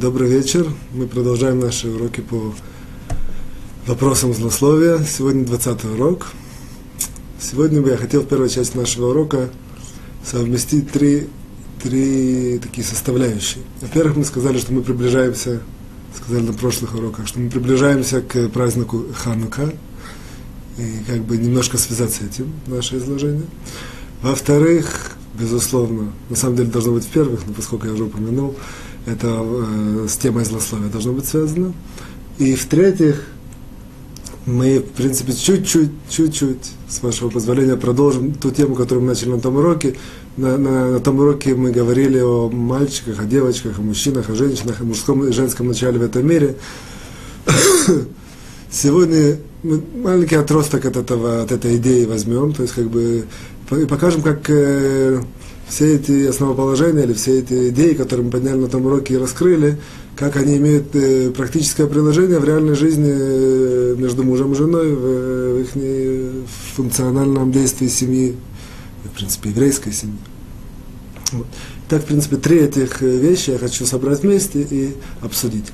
Добрый вечер. Мы продолжаем наши уроки по вопросам злословия. Сегодня 20 урок. Сегодня бы я хотел в первой части нашего урока совместить три, три такие составляющие. Во-первых, мы сказали, что мы приближаемся, сказали на прошлых уроках, что мы приближаемся к празднику Ханука, и как бы немножко связать с этим наше изложение. Во-вторых, безусловно, на самом деле должно быть в первых, но поскольку я уже упомянул, это э, с темой злословия должно быть связано. И в-третьих, мы, в принципе, чуть-чуть, чуть-чуть, с вашего позволения, продолжим ту тему, которую мы начали на том уроке. На, на, на том уроке мы говорили о мальчиках, о девочках, о мужчинах, о женщинах, о мужском и женском начале в этом мире. Сегодня мы маленький отросток от, этого, от этой идеи возьмем, то есть как бы покажем, как э, все эти основоположения или все эти идеи, которые мы подняли на том уроке и раскрыли, как они имеют э, практическое приложение в реальной жизни э, между мужем и женой, в, в их функциональном действии семьи, в принципе, еврейской семьи. Вот. Так, в принципе, три этих э, вещи я хочу собрать вместе и обсудить.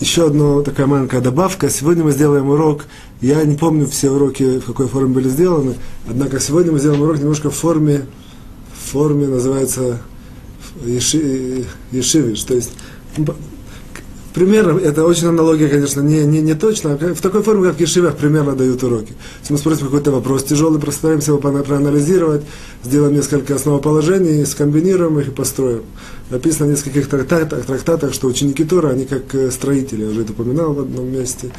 Еще одна такая маленькая добавка. Сегодня мы сделаем урок. Я не помню все уроки, в какой форме были сделаны. Однако сегодня мы сделаем урок немножко в форме форме называется еши, ешивиш. То есть, примерно, это очень аналогия, конечно, не, не, не точно, а в такой форме, как в ешивах, примерно дают уроки. Если мы спросим какой-то вопрос тяжелый, постараемся его проанализировать, сделаем несколько основоположений, скомбинируем их и построим. Написано в нескольких трактатах, трактатах что ученики Тора, они как э, строители, я уже это упоминал в одном месте,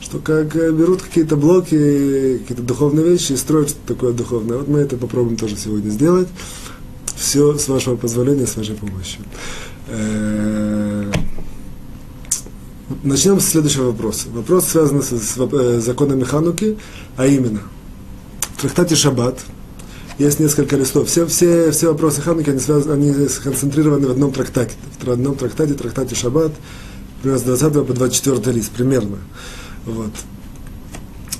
что как э, берут какие-то блоки, какие-то духовные вещи и строят что-то такое духовное. Вот мы это попробуем тоже сегодня сделать. Все с вашего позволения, с вашей помощью. Э, начнем с следующего вопроса. Вопрос связан с, э, законами Хануки, а именно, в трактате Шаббат есть несколько листов. Все, все, все вопросы Хануки, они, связаны, они сконцентрированы в одном трактате. В одном трактате, трактате Шаббат, примерно с 20 по 24 лист, примерно. Вот.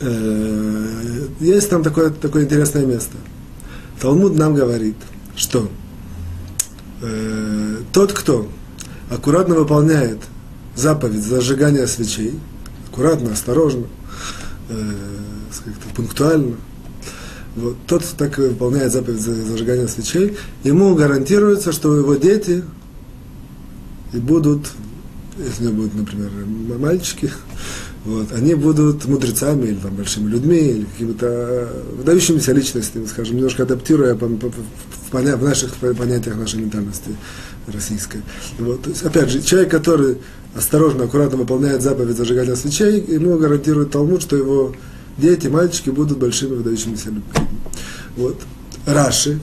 Э, есть там такое, такое интересное место. Талмуд нам говорит – что? Э, тот, кто аккуратно выполняет заповедь зажигания свечей, аккуратно, осторожно, э, пунктуально, вот, тот, кто так выполняет заповедь зажигания свечей, ему гарантируется, что его дети и будут, если у него будут, например, мальчики, вот, они будут мудрецами или там, большими людьми, или какими-то выдающимися личностями, скажем, немножко адаптируя по, по, в, в наших понятиях нашей ментальности российской. Вот. То есть, опять же, человек, который осторожно, аккуратно выполняет заповедь зажигания свечей, ему гарантирует Талмуд, что его дети, мальчики будут большими выдающимися людьми. Вот. Раши,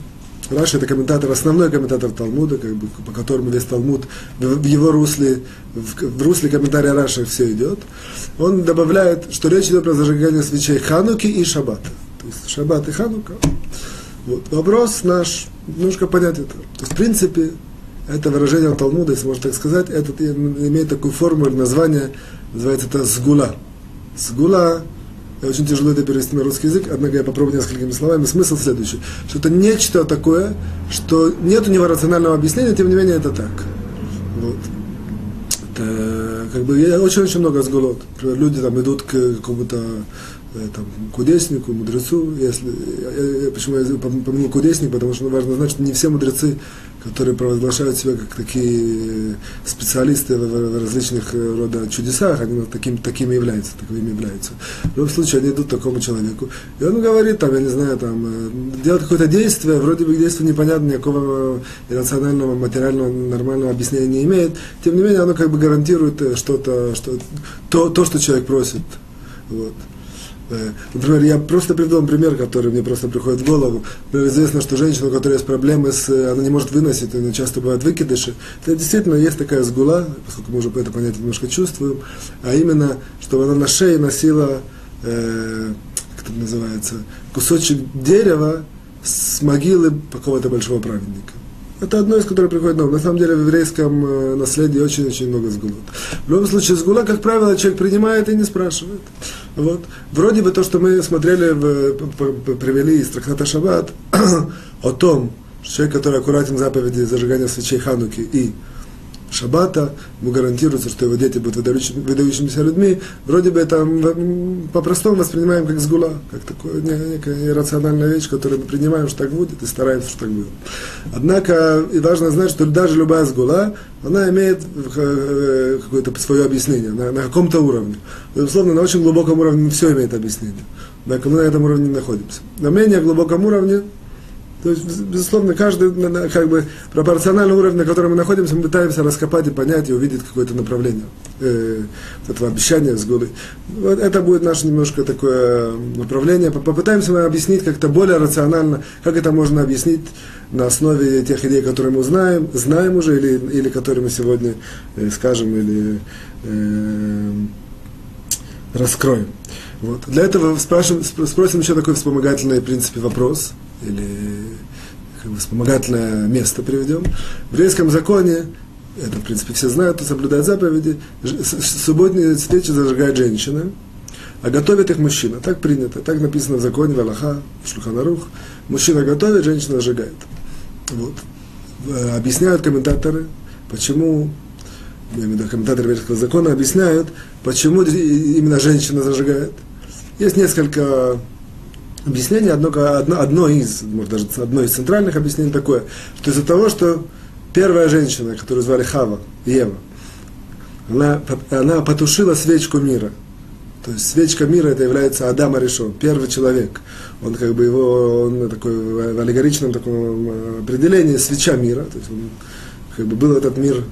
Раши это комментатор, основной комментатор Талмуда, как бы, по которому весь Талмуд в его русле, в, в русле комментария Раши все идет. Он добавляет, что речь идет про зажигание свечей Хануки и Шаббата. То есть Шаббат и Ханука. Вот. Вопрос наш, немножко понять это. То есть, в принципе, это выражение Талмуда, если можно так сказать, это имеет такую форму или название, называется это сгула. Сгула очень тяжело это перевести на русский язык, однако я попробую несколькими словами. Смысл следующий, что это нечто такое, что нет у него рационального объяснения, тем не менее это так. Вот. Это, как бы, очень-очень много сгулот. Например, люди там идут к какому-то Э, там, кудеснику, мудрецу, если, я, я, почему я помянул кудесник, потому что важно знать, что не все мудрецы, которые провозглашают себя как такие специалисты в, различных э, рода чудесах, они таким, такими являются, таковыми являются. В любом случае, они идут к такому человеку, и он говорит, там, я не знаю, там, э, делать какое-то действие, вроде бы действие непонятно, никакого иррационального, материального, нормального объяснения не имеет, тем не менее, оно как бы гарантирует что-то, что, то, то, что человек просит. Вот. Э, например, я просто приведу вам пример, который мне просто приходит в голову. Например, известно, что женщина, у которой есть проблемы с... Э, она не может выносить, она часто бывает выкидыши. Это действительно есть такая сгула, поскольку мы уже по это понятие немножко чувствуем, а именно, чтобы она на шее носила, э, как это называется, кусочек дерева с могилы какого-то большого праведника. Это одно из которых приходит нам. На самом деле в еврейском э, наследии очень-очень много сгулот. В любом случае, сгула, как правило, человек принимает и не спрашивает. Вот. Вроде бы то, что мы смотрели, в, привели из трактата Шаббат, о том, что человек, который аккуратен заповеди зажигания свечей Хануки и шаббата, ему гарантируется, что его дети будут выдающими, выдающимися людьми, вроде бы это по-простому воспринимаем как сгула, как такое, некая иррациональная вещь, которую мы принимаем, что так будет, и стараемся, что так будет. Однако, и важно знать, что даже любая сгула, она имеет э, какое-то свое объяснение на, на каком-то уровне. Безусловно, на очень глубоком уровне все имеет объяснение. Однако мы на этом уровне находимся. На менее глубоком уровне то есть, безусловно, каждый, как бы, пропорционально уровню, на котором мы находимся, мы пытаемся раскопать и понять, и увидеть какое-то направление э, этого обещания с голой. Вот это будет наше немножко такое направление. Попытаемся мы объяснить как-то более рационально, как это можно объяснить на основе тех идей, которые мы знаем, знаем уже, или, или которые мы сегодня э, скажем, или э, раскроем. Вот. Для этого спрашиваем, спросим еще такой вспомогательный, в принципе, вопрос – или как бы вспомогательное место приведем. В еврейском законе, это, в принципе, все знают, соблюдают заповеди, субботние свечи зажигает женщина, а готовит их мужчина. Так принято, так написано в законе, в Аллаха, в Шлуханарух. Мужчина готовит, женщина зажигает. Вот. Объясняют комментаторы, почему, комментаторы еврейского закона, объясняют, почему именно женщина зажигает. Есть несколько объяснение, одно, одно, одно из, может даже одно из центральных объяснений такое, что из-за того, что первая женщина, которую звали Хава, Ева, она, она потушила свечку мира. То есть свечка мира это является Адам Аришон, первый человек. Он как бы его, он такой в аллегоричном таком определении свеча мира. То есть он, как бы был этот мир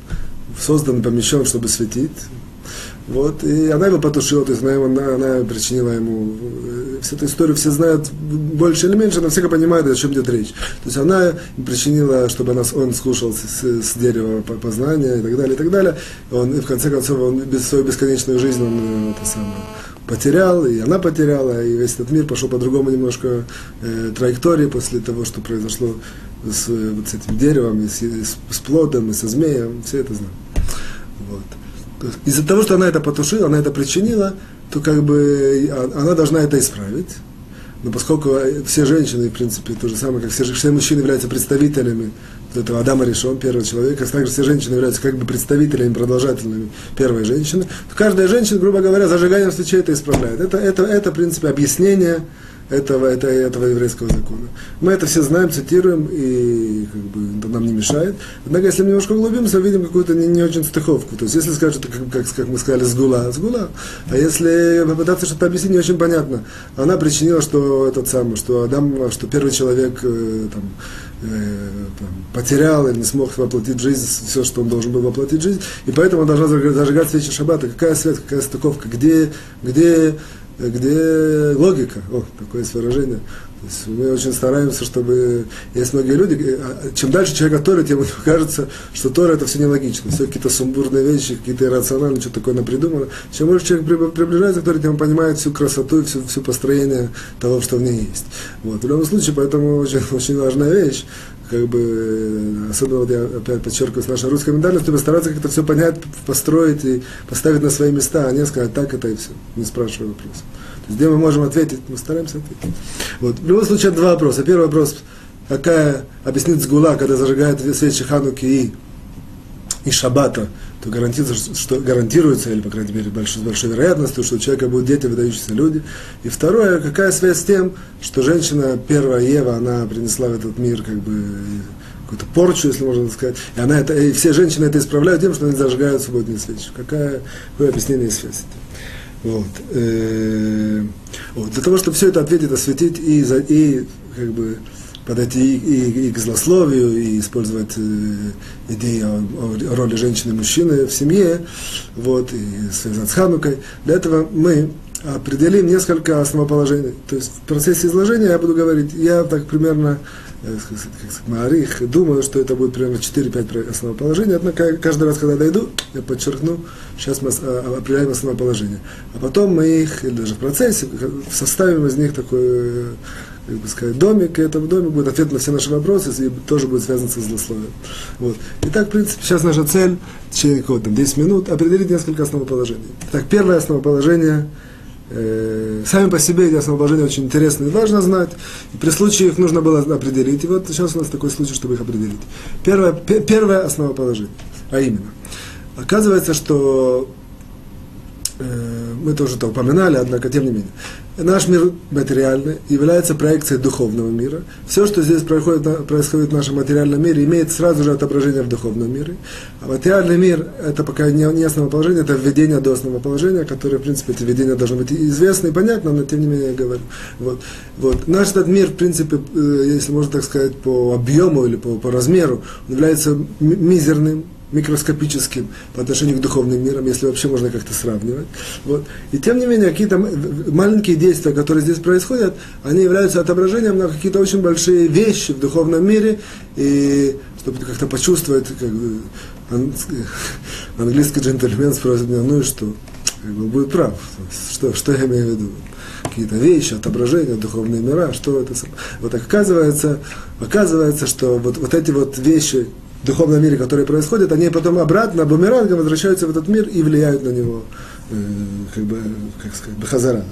создан, помещен, чтобы светить. Вот, и она его потушила, то есть она, она, она причинила ему... Э, всю эту историю все знают больше или меньше, но все понимают, о чем идет речь. То есть она причинила, чтобы она, он скушал с, с дерева познания и так далее, и так далее. Он, и в конце концов, он без свою бесконечную жизнь он э, это самое, потерял, и она потеряла, и весь этот мир пошел по другому немножко э, траектории после того, что произошло с, вот с этим деревом, и с, и с, с плодом, и со змеем, все это знают. Вот из-за того, что она это потушила, она это причинила, то как бы она должна это исправить. Но поскольку все женщины, в принципе, то же самое, как все, все мужчины являются представителями этого Адама Решон, первого человека, также все женщины являются как бы представителями, продолжателями первой женщины, то каждая женщина, грубо говоря, зажиганием свечей это исправляет. Это, это, это в принципе, объяснение этого, это, этого еврейского закона. Мы это все знаем, цитируем, и как бы, это нам не мешает. Однако, если мы немножко углубимся, видим какую-то не, не очень стыковку. То есть, если что, как, как, как мы сказали, сгула, сгула. А если попытаться что-то объяснить, не очень понятно. Она причинила, что этот самый, что Адам, что первый человек э, там, э, там, потерял или не смог воплотить жизнь все, что он должен был воплотить жизнь, и поэтому он должна зажигать свечи шаббата. Какая связь, какая стыковка, где, где где логика, о, такое есть выражение. То есть мы очень стараемся, чтобы... Есть многие люди, э, а, чем дальше человек от Торы, тем кажется, что Тора это все нелогично. Все какие-то сумбурные вещи, какие-то иррациональные, что такое напридумано. Чем больше человек приближается к Торе, тем он понимает всю красоту всю, всю построение того, что в ней есть. Вот. В любом случае, поэтому очень, очень важная вещь, как бы, особенно вот я опять подчеркиваю с нашей русской ментальностью, постараться как-то все понять, построить и поставить на свои места, а не сказать так это и все, не спрашивая вопрос. То есть, где мы можем ответить, мы стараемся ответить. Вот. В любом случае, два вопроса. Первый вопрос, какая объяснит сгула, когда зажигает свечи Хануки и, и Шабата, то гарантируется, что, гарантируется, или, по крайней мере, большой, с большой вероятностью, что у человека будут дети, выдающиеся люди. И второе, какая связь с тем, что женщина, первая Ева, она принесла в этот мир как бы какую-то порчу, если можно сказать, и, она это, и все женщины это исправляют тем, что они зажигают субботние свечи. Какая, какое объяснение и связь? Вот. Э, вот. Для того, чтобы все это ответить, осветить и, за, и как бы подойти и, и, и к злословию, и использовать э, идеи о, о роли женщины и мужчины в семье, вот, и связать с Ханукой. Для этого мы определим несколько основоположений. То есть в процессе изложения я буду говорить, я так примерно э, как Марих, думаю, что это будет примерно 4-5 основоположений, однако каждый раз, когда дойду, я подчеркну, сейчас мы а, определяем основоположение. А потом мы их, или даже в процессе, составим из них такой как бы сказать, домик, и этот домик будет ответ на все наши вопросы, и тоже будет связан со злословием. Вот. Итак, в принципе, сейчас наша цель, в течение там, 10 минут, определить несколько основоположений. Итак, первое основоположение, э, сами по себе эти основоположения очень интересные, важно знать, и при случае их нужно было определить, и вот сейчас у нас такой случай, чтобы их определить. Первое, первое основоположение. А именно, оказывается, что мы тоже это упоминали, однако тем не менее. Наш мир материальный является проекцией духовного мира. Все, что здесь происходит, происходит в нашем материальном мире, имеет сразу же отображение в духовном мире. А материальный мир – это пока не, не основоположение, это введение до основоположения, которое, в принципе, это введение должно быть известно и понятно, но тем не менее я говорю. Вот. Вот. Наш этот мир, в принципе, э, если можно так сказать, по объему или по, по размеру, является мизерным, микроскопическим по отношению к духовным мирам, если вообще можно как-то сравнивать. Вот. И тем не менее, какие-то маленькие действия, которые здесь происходят, они являются отображением на какие-то очень большие вещи в духовном мире, и чтобы как-то почувствовать, как бы, английский джентльмен спросит меня, ну и что? Как бы будет прав. Что, что я имею в виду? какие-то вещи, отображения, духовные мира, что это. Вот оказывается, оказывается, что вот, вот эти вот вещи, духовном мире, которые происходят, они потом обратно, бумерангом возвращаются в этот мир и влияют на него, как бы, как сказать, бахазара,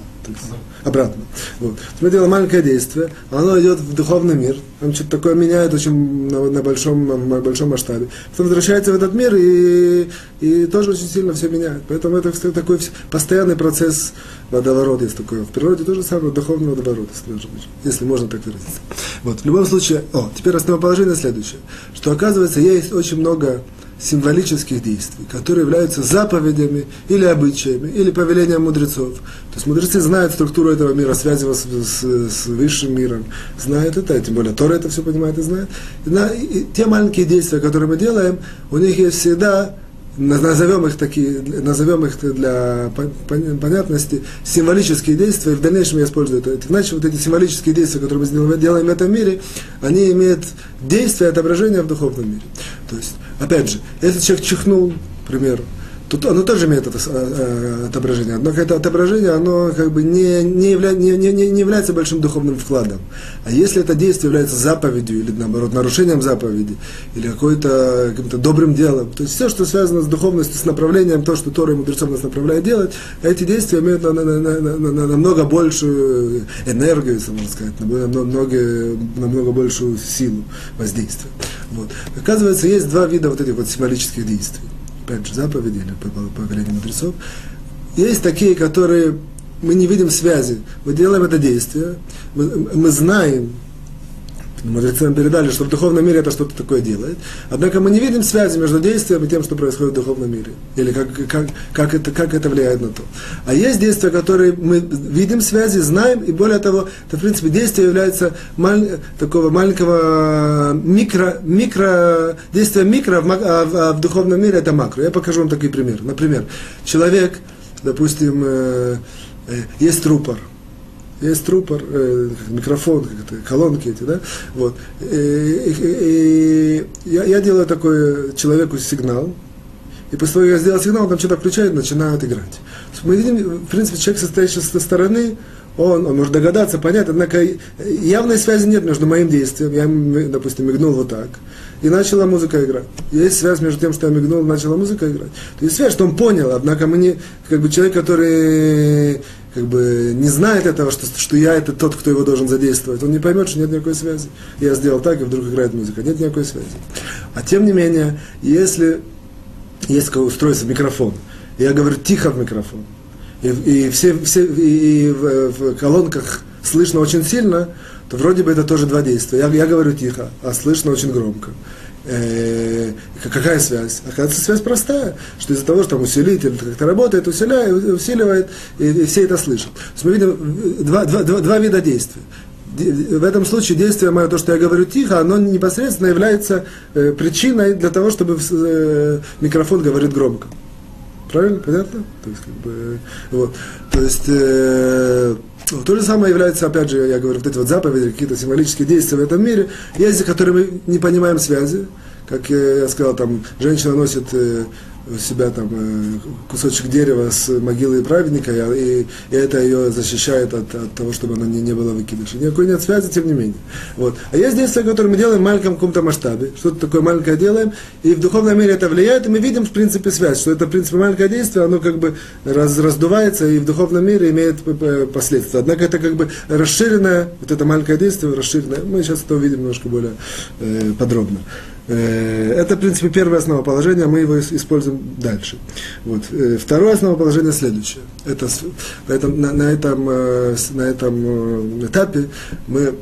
обратно. Вот. Мы делаем маленькое действие, оно идет в духовный мир, он что-то такое меняет очень на, на, большом, на большом масштабе. Потом возвращается в этот мир и, и тоже очень сильно все меняет. Поэтому это кстати, такой постоянный процесс водоворот есть такой. В природе тоже самое, духовный водоворот, если можно так выразиться. Вот, в любом случае, о, теперь основоположение следующее, что оказывается есть очень много символических действий, которые являются заповедями или обычаями, или повелением мудрецов. То есть мудрецы знают структуру этого мира, связи с, с, с высшим миром, знают это, тем более Тора это все понимает и знает. И, на, и те маленькие действия, которые мы делаем, у них есть всегда назовем их, такие, назовем их для понятности символические действия, и в дальнейшем я использую это. Иначе вот эти символические действия, которые мы делаем в этом мире, они имеют действие отображения в духовном мире. То есть, опять же, если человек чихнул, к примеру, Тут оно тоже имеет это э, отображение. Однако это отображение, оно как бы не, не, явля, не, не, не является большим духовным вкладом. А если это действие является заповедью, или наоборот, нарушением заповеди, или какой-то каким-то добрым делом, то есть все, что связано с духовностью, с направлением, то, что Тора и мудрецом нас направляет делать, эти действия имеют на, на, на, на, на, намного большую энергию, если можно сказать, намного, намного большую силу воздействия. Вот. Оказывается, есть два вида вот этих вот символических действий опять же, заповеди или повеления мудрецов. Есть такие, которые мы не видим связи. Мы делаем это действие, мы, мы знаем, Мудрецы нам передали, что в духовном мире это что-то такое делает. Однако мы не видим связи между действием и тем, что происходит в духовном мире. Или как, как, как, это, как это влияет на то. А есть действия, которые мы видим связи, знаем, и более того, это, в принципе, действие является маль, такого маленького микро, микро, действия микро, в, а, в, а в духовном мире это макро. Я покажу вам такой пример. Например, человек, допустим, э, э, есть рупор – есть трупор, э, микрофон, колонки эти, да, вот. И, и, и я, я делаю такой человеку сигнал, и после того, как я сделал сигнал, он там что-то включает, начинают играть. Мы видим, в принципе, человек, состоящий со стороны, он, он может догадаться, понять, однако явной связи нет между моим действием, я, допустим, мигнул вот так, и начала музыка играть. Есть связь между тем, что я мигнул, начала музыка играть. То есть связь, что он понял, однако мы не, как бы человек, который как бы не знает этого, что, что я это тот, кто его должен задействовать, он не поймет, что нет никакой связи. Я сделал так, и вдруг играет музыка. Нет никакой связи. А тем не менее, если есть какое устройство, микрофон, я говорю тихо в микрофон, и, и, все, все, и, и в, в колонках слышно очень сильно, то вроде бы это тоже два действия. Я, я говорю тихо, а слышно очень громко э, какая связь? Оказывается, связь простая, что из-за того, что там усилитель как-то работает, усиляет, усиливает, и, и все это слышат. То есть мы видим два, два, два, два вида действия. В этом случае действие мое, то, что я говорю тихо, оно непосредственно является э, причиной для того, чтобы э, микрофон говорит громко. Правильно? Понятно? То есть, как бы, вот. То есть, э, то же самое является, опять же, я говорю, вот эти вот заповеди, какие-то символические действия в этом мире, есть, за которыми мы не понимаем связи. Как я сказал, там, женщина носит э, у себя там э, кусочек дерева с могилы праведника, и, и это ее защищает от, от того, чтобы она не, не была выкидыша. Никакой нет связи, тем не менее. Вот. А есть действия, которые мы делаем в маленьком каком-то масштабе, что-то такое маленькое делаем, и в духовном мире это влияет, и мы видим, в принципе, связь, что это, в принципе, маленькое действие, оно как бы раз, раздувается, и в духовном мире имеет последствия. Однако это как бы расширенное, вот это маленькое действие, расширенное, мы сейчас это увидим немножко более э, подробно. Э, это, в принципе, первое основоположение, мы его используем дальше. Вот. Э, второе основоположение следующее. Это, поэтому на, на, этом, э, на этом этапе мы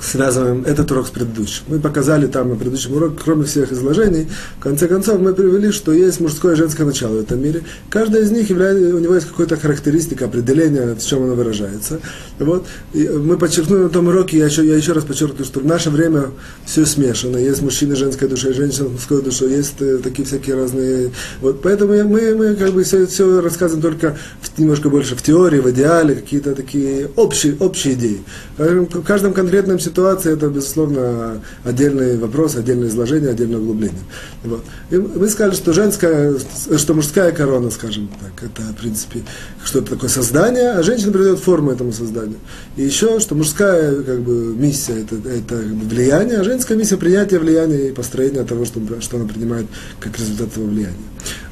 связываем этот урок с предыдущим. Мы показали там на предыдущем уроке, кроме всех изложений, в конце концов мы привели, что есть мужское и женское начало в этом мире. Каждое из них является, у него есть какая-то характеристика, определение, в чем оно выражается. Вот. И мы подчеркнули на том уроке, я еще, я еще раз подчеркну, что в наше время все смешано. Есть мужчины женской душой, женщина мужской душой, есть э, такие всякие разные. Вот. Поэтому мы, мы как бы все, все рассказываем только в, немножко больше в теории, в идеале, какие-то такие общие, общие идеи. В каждом конкретном ситуации это, безусловно, отдельный вопрос, отдельное изложение, отдельное углубление. Вот. И мы сказали, что женская, что мужская корона, скажем так, это, в принципе, что-то такое создание, а женщина придает форму этому созданию. И еще, что мужская как бы, миссия это, это как бы, влияние, а женская миссия принятия влияния и построения того, что, что она принимает как результат этого влияния.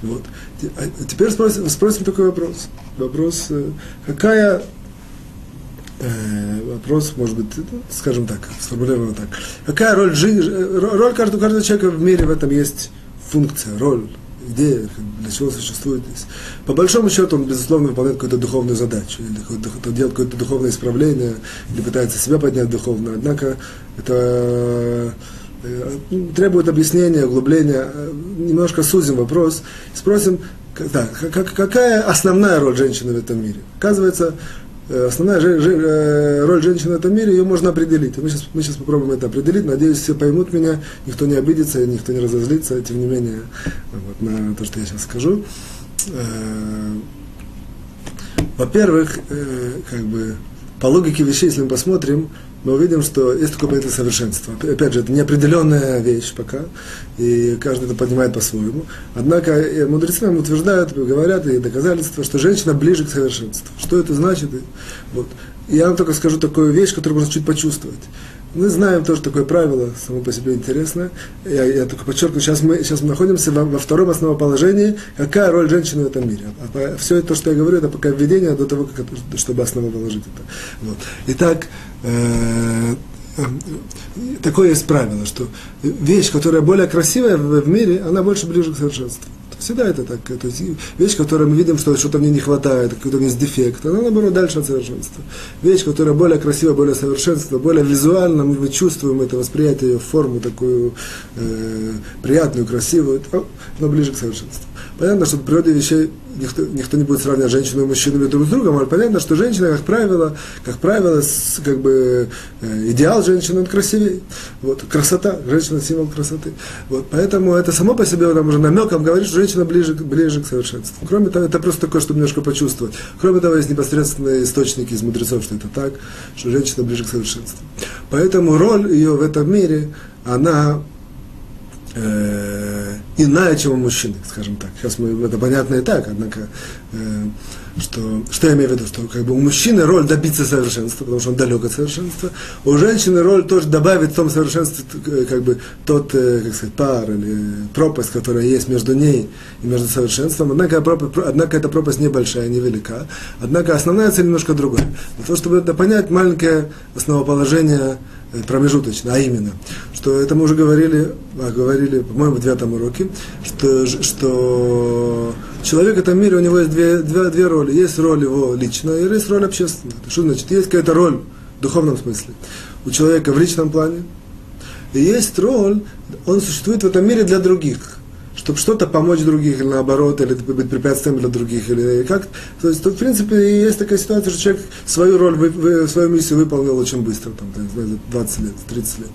Вот. А теперь спросим, спросим такой вопрос. Вопрос, э, какая Э, вопрос, может быть, скажем так, сформулировано так. Какая роль жизни, роль каждого, каждого человека в мире в этом есть функция, роль, идея, для чего существует. По большому счету он, безусловно, выполняет какую-то духовную задачу, или какое-то, делает какое-то духовное исправление, или пытается себя поднять духовно. Однако это э, требует объяснения, углубления. Немножко сузим вопрос, спросим, да, какая основная роль женщины в этом мире? Оказывается, Э, основная э, роль женщины в этом мире, ее можно определить. Мы сейчас, мы сейчас попробуем это определить. Надеюсь, все поймут меня, никто не обидится, никто не разозлится, тем не менее, вот, на то, что я сейчас скажу. Э, во-первых, как бы, по логике вещей, если мы посмотрим, мы увидим, что есть такое понятие совершенства. Опять же, это неопределенная вещь пока, и каждый это понимает по-своему. Однако мудрецы нам утверждают, говорят и доказательства, что женщина ближе к совершенству. Что это значит? Вот. Я вам только скажу такую вещь, которую можно чуть почувствовать. Мы знаем тоже такое правило, само по себе интересно. Я, я только подчеркну, сейчас мы, сейчас мы находимся во, во втором основоположении, какая роль женщины в этом мире. А, а, все это, что я говорю, это пока введение до того, как, чтобы основу положить это. Вот. Итак, э, такое есть правило, что вещь, которая более красивая в, мире, она больше ближе к совершенству. Всегда это так. То есть вещь, которую мы видим, что что-то мне не хватает, какой-то у меня есть дефект, она наоборот дальше от совершенства. Вещь, которая более красивая, более совершенства, более визуально, мы чувствуем это восприятие, ее форму такую э, приятную, красивую, но ближе к совершенству. Понятно, что в природе вещей никто, никто не будет сравнивать женщину и мужчину друг с другом, но понятно, что женщина, как правило, как правило, как бы э, идеал женщины, он красивее. Вот, красота, женщина символ красоты. Вот, поэтому это само по себе нам уже намеком говорит, что женщина ближе, ближе к совершенству. Кроме того, это просто такое, чтобы немножко почувствовать. Кроме того, есть непосредственные источники из мудрецов, что это так, что женщина ближе к совершенству. Поэтому роль ее в этом мире, она э, иная, чем у мужчины, скажем так. Сейчас мы, это понятно и так, однако, э, что, что я имею в виду, что как бы у мужчины роль добиться совершенства, потому что он далек от совершенства, у женщины роль тоже добавить в том совершенстве э, как бы тот, э, как сказать, пар или пропасть, которая есть между ней и между совершенством, однако, пропасть, однако эта пропасть небольшая, невелика, однако основная цель немножко другая. Для того, чтобы это понять, маленькое основоположение промежуточно, а именно, что это мы уже говорили, а, говорили, по-моему, в девятом уроке, что, что человек в этом мире, у него есть две, две, две роли. Есть роль его личная и есть роль общественная. Что значит? Есть какая-то роль в духовном смысле у человека в личном плане, и есть роль, он существует в этом мире для других чтобы что-то помочь других, или наоборот, или быть препятствием для других, или как. То есть тут, в принципе, есть такая ситуация, что человек свою роль, вы, свою миссию выполнил очень быстро, там, 20 лет, 30 лет.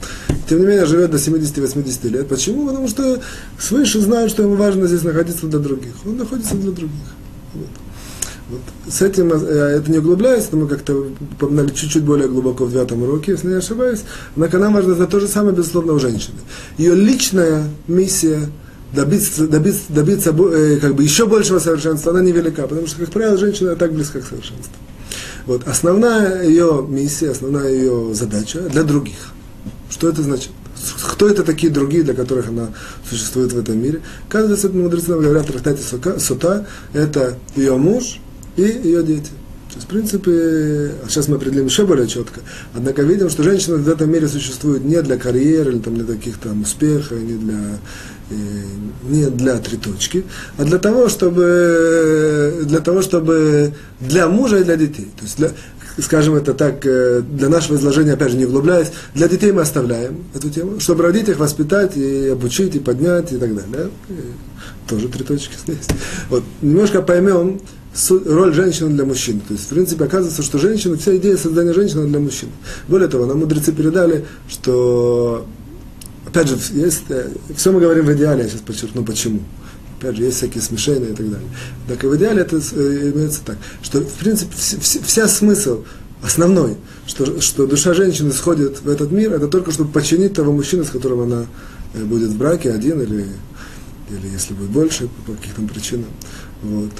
Тем не менее, живет до 70-80 лет. Почему? Потому что свыше знают, что ему важно здесь находиться для других. Он находится для других. Вот. Вот. С этим э, это не углубляется, но мы как-то упоминали чуть-чуть более глубоко в девятом уроке, если не ошибаюсь. Однако нам важно знать то же самое, безусловно, у женщины. Ее личная миссия – добиться, добиться, добиться э, как бы еще большего совершенства, она невелика, потому что, как правило, женщина так близка к совершенству. Вот. Основная ее миссия, основная ее задача для других. Что это значит? Кто это такие другие, для которых она существует в этом мире? Этих мудрецы говорят в трактате Сута, это ее муж и ее дети. То есть, в принципе, а сейчас мы определим еще более четко. Однако видим, что женщина в этом мире существует не для карьеры, или там, для таких там успехов, не для, э, не для три точки, а для того, чтобы, для того, чтобы для мужа и для детей. То есть для, скажем это так, э, для нашего изложения, опять же, не углубляясь, для детей мы оставляем эту тему, чтобы родить их, воспитать и обучить, и поднять, и так далее. И тоже три точки здесь. Вот. Немножко поймем, роль женщины для мужчин. То есть, в принципе, оказывается, что женщина, вся идея создания женщины для мужчин. Более того, нам мудрецы передали, что, опять же, есть, э, все мы говорим в идеале, я сейчас подчеркну почему. Опять же, есть всякие смешения и так далее. Так и в идеале это э, имеется так, что, в принципе, вся, вся смысл основной, что, что душа женщины сходит в этот мир, это только чтобы починить того мужчину, с которым она э, будет в браке, один или, или если будет больше, по каким-то причинам. Вот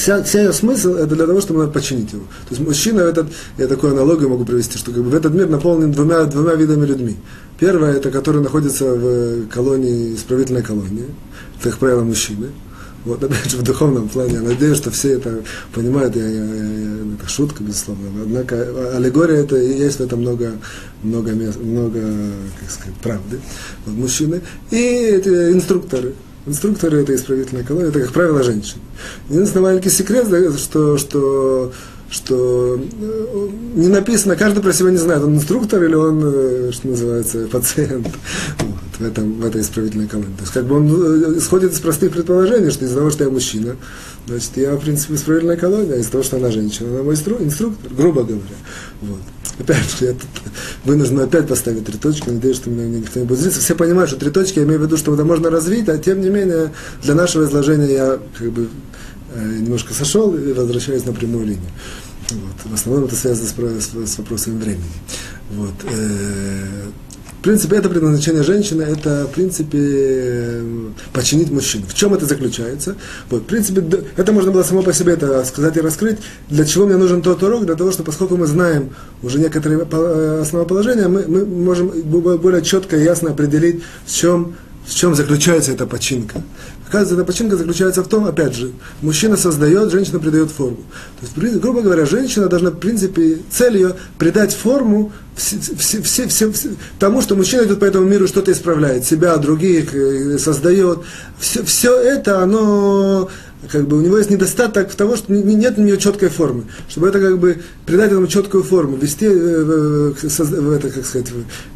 вся, вся ее смысл это для того, чтобы починить его. То есть мужчина, этот, я такую аналогию могу провести, что как бы в этот мир наполнен двумя, двумя видами людьми. Первое, это которые находятся в колонии, исправительной колонии, это, как правило, мужчины. Вот, опять же, в духовном плане, я надеюсь, что все это понимают, я, я, я, это шутка, безусловно. Однако аллегория это и есть в этом много, много, много как сказать, правды. Вот, мужчины. И эти инструкторы, Инструкторы это исправительная колония, это, как правило, женщины. Единственный маленький секрет, что, что, что э, не написано, каждый про себя не знает, он инструктор или он, э, что называется, пациент вот, в, этом, в этой исправительной колонии. То есть, как бы он э, исходит из простых предположений, что из-за того, что я мужчина, значит, я, в принципе, исправительная колония, а из-за того, что она женщина, она мой инструктор, грубо говоря. Вот. Опять я тут вынужден опять поставить три точки, надеюсь, что меня никто не будет злиться. Все понимают, что три точки, я имею в виду, что это можно развить, а тем не менее, для нашего изложения я как бы э, немножко сошел и возвращаюсь на прямую линию. Вот. В основном это связано с, с, с вопросами времени. Вот. Э, в принципе, это предназначение женщины, это, в принципе, починить мужчину. В чем это заключается? Вот, в принципе, это можно было само по себе это сказать и раскрыть. Для чего мне нужен тот урок? Для того, что поскольку мы знаем уже некоторые э, основоположения, мы, мы можем более четко и ясно определить, в чем, в чем заключается эта починка. Оказывается, эта починка заключается в том, опять же, мужчина создает, женщина придает форму. То есть, грубо говоря, женщина должна, в принципе, цель ее придать форму все, все, все, все, тому, что мужчина идет по этому миру, что-то исправляет, себя, других, э, создает. Все, все это, оно как бы у него есть недостаток того, что нет у нее четкой формы. Чтобы это как бы придать этому четкую форму, ввести, э, в, это, как сказать,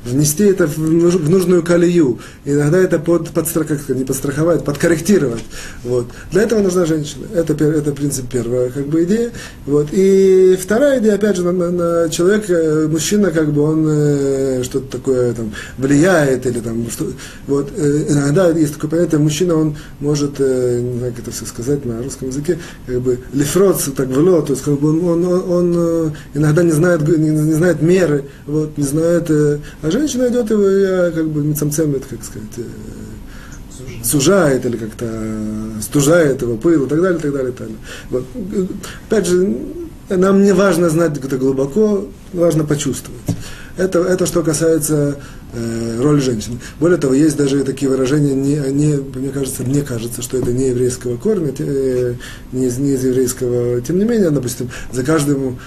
внести это в нужную колею. Иногда это под, подстрах, как сказать, не подстраховать, подкорректировать. Вот. Для этого нужна женщина. Это, это принцип первая как бы, идея. Вот. И вторая идея, опять же, на, на, на человек, э, мужчина, как бы он э, что-то такое там, влияет, или там, что, вот, иногда есть такое понятие, мужчина, он может, знаю, как это все сказать, сказать на русском языке, как бы лифроц так вло, то есть как бы он, он, он, он э, иногда не знает, не, не знает меры, вот, не знает, э, а женщина идет его, я как бы мецамцемет, как сказать, э, сужает или как-то стужает его пыл и так далее, и так далее, и так далее. Вот. Опять же, нам не важно знать это глубоко, важно почувствовать. Это, это что касается э, роли женщин. Более того, есть даже такие выражения, не, не, мне кажется, мне кажется, что это не еврейского корня, э, не, не из еврейского, тем не менее, допустим, за каждым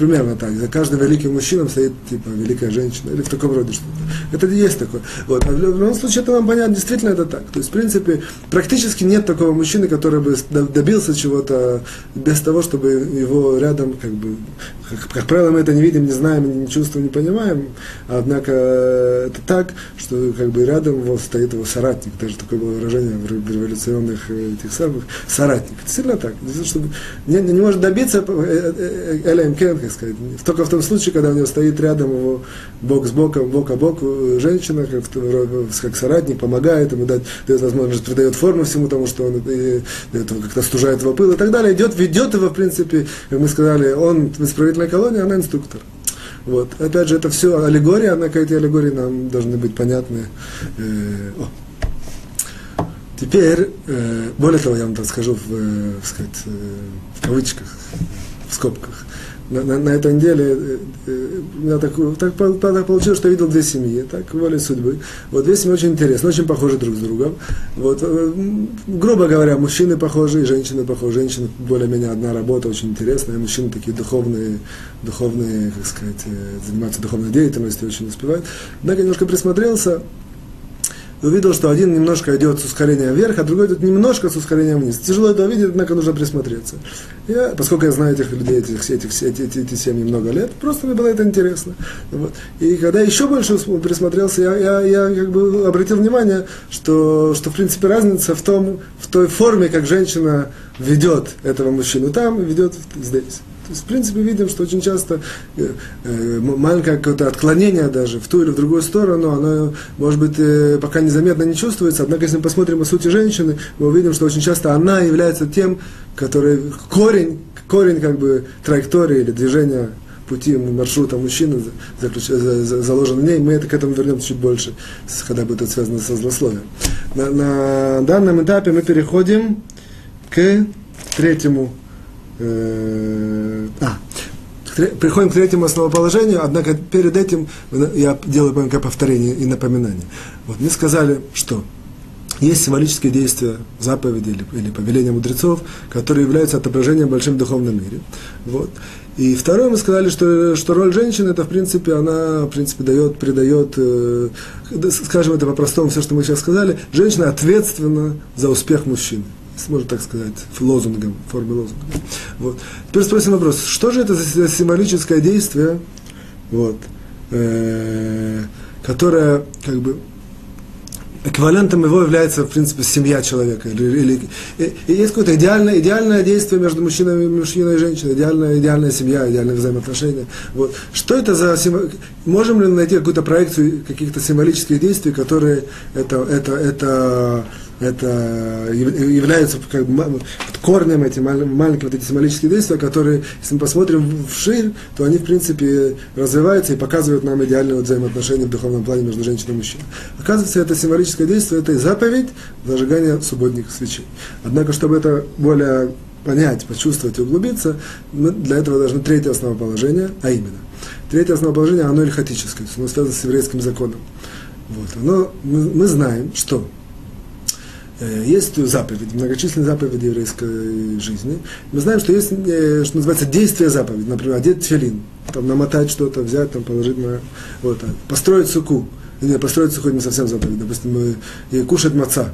примерно так. За каждым великим мужчиной стоит типа великая женщина или в таком роде что-то. Это есть такое. Вот. А в любом случае это нам понятно, действительно это так. То есть, в принципе, практически нет такого мужчины, который бы добился чего-то без того, чтобы его рядом, как бы, как, как правило, мы это не видим, не знаем, не чувствуем, не понимаем. Однако это так, что как бы рядом его стоит его соратник. Даже такое было выражение в революционных э, этих самых соратник. Действительно так. Чтобы не, не может добиться э, э, Элем Кен, как сказать, только в том случае, когда у него стоит рядом его бок с боком, бок о бок женщина, как, как соратник, помогает ему, дает, дает возможность, придает форму всему тому, что он как-то стужает его пыл и так далее, идет, ведет его, в принципе, мы сказали, он в исправительной колонии, она инструктор. Вот. Опять же, это все аллегория, однако эти аллегории нам должны быть понятны. Э, о. Теперь, э, более того, я вам так скажу в, э, сказать, в кавычках, в скобках. На, на, на этой неделе э, э, я так, так, так получилось, что я видел две семьи, так, волей судьбы. Вот две семьи очень интересны, очень похожи друг с другом. Вот, э, грубо говоря, мужчины похожи и женщины похожи. Женщины более-менее одна работа очень интересная, мужчины такие духовные, духовные, как сказать, занимаются духовной деятельностью, очень успевают. Однако немножко присмотрелся, и увидел, что один немножко идет с ускорением вверх, а другой идет немножко с ускорением вниз. Тяжело это увидеть, однако нужно присмотреться. Я, поскольку я знаю этих людей, этих, этих, эти, эти, эти семьи много лет, просто мне было это интересно. Вот. И когда еще больше присмотрелся, я, я, я как бы обратил внимание, что, что в принципе разница в, том, в той форме, как женщина ведет этого мужчину там, ведет здесь. Есть, в принципе, видим, что очень часто э, э, маленькое какое-то отклонение даже в ту или в другую сторону, оно, может быть, э, пока незаметно не чувствуется, однако, если мы посмотрим о сути женщины, мы увидим, что очень часто она является тем, который корень, корень как бы траектории или движения пути маршрута мужчины заключ, заложен в ней. Мы это, к этому вернемся чуть больше, когда будет связано со злословием. На, на данном этапе мы переходим к третьему Э, а, приходим к третьему основоположению, однако перед этим я делаю маленькое повторение и напоминание. Вот мне сказали, что есть символические действия заповеди или, или повеления мудрецов, которые являются отображением в большом духовном мире. Вот. И второе, мы сказали, что, что роль женщины, это, в принципе, она, в принципе, дает, придает, э, скажем это по-простому, все, что мы сейчас сказали, женщина ответственна за успех мужчины можно так сказать, лозунгом, в форме лозунга. Вот. Теперь спросим вопрос, что же это за символическое действие, вот, э, которое как бы эквивалентом его является, в принципе, семья человека. Или, или, и, и есть какое-то идеальное, идеальное действие между мужчиной, мужчиной и женщиной, идеальная, идеальная семья, идеальные взаимоотношения. Вот. Что это за... Можем ли найти какую-то проекцию каких-то символических действий, которые это, это, это это являются как бы корнем эти маленькие вот эти символические действия, которые, если мы посмотрим вширь, то они, в принципе, развиваются и показывают нам идеальные вот взаимоотношения в духовном плане между женщиной и мужчиной. Оказывается, это символическое действие, это заповедь зажигания субботних свечей. Однако, чтобы это более понять, почувствовать и углубиться, мы для этого должны третье основоположение, а именно. Третье основоположение, оно ильхатическое, то есть оно связано с еврейским законом. Вот. Оно, мы, мы знаем, что есть заповеди, многочисленные заповеди еврейской жизни. Мы знаем, что есть, э, что называется, действие заповеди. Например, одеть тфилин, там, намотать что-то, взять, там, положить на... Вот, построить суку. Нет, построить суку не совсем заповедь. Допустим, и кушать маца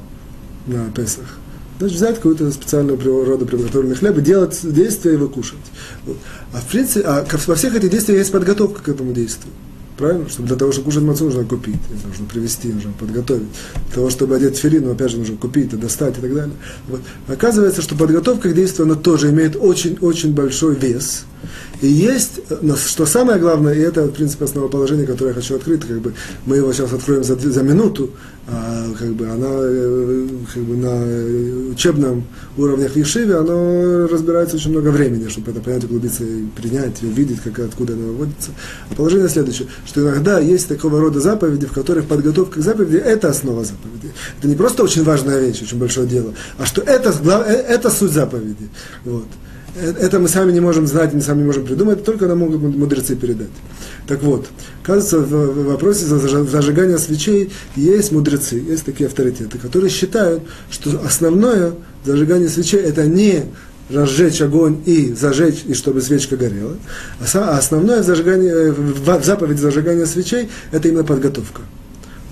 на Песах. Значит, взять какую-то специальную рода приготовленный хлеб и делать действие и его кушать. Вот. А в принципе, а во всех этих действиях есть подготовка к этому действию. Правильно? Чтобы для того, чтобы кушать мацу, нужно купить, нужно привезти, нужно подготовить. Для того, чтобы одеть ферину, опять же, нужно купить, и достать и так далее. Вот. Оказывается, что подготовка к действию, она тоже имеет очень-очень большой вес. И есть, что самое главное, и это, в принципе, основоположение, которое я хочу открыть, как бы мы его сейчас откроем за, за минуту, а, как бы она э, как бы на учебном уровне в Ешиве, оно разбирается очень много времени, чтобы это понять, углубиться и принять, и увидеть, как, откуда оно выводится. А положение следующее, что иногда есть такого рода заповеди, в которых подготовка к заповеди – это основа заповеди. Это не просто очень важная вещь, очень большое дело, а что это, э, это суть заповеди. Вот. Э, это мы сами не можем знать, мы сами не можем придумать, только нам могут мудрецы передать. Так вот, кажется, в вопросе зажигания свечей есть мудрецы, есть такие авторитеты, которые считают, что основное зажигание свечей это не разжечь огонь и зажечь, и чтобы свечка горела, а основное зажигание, э, в заповедь зажигания свечей это именно подготовка.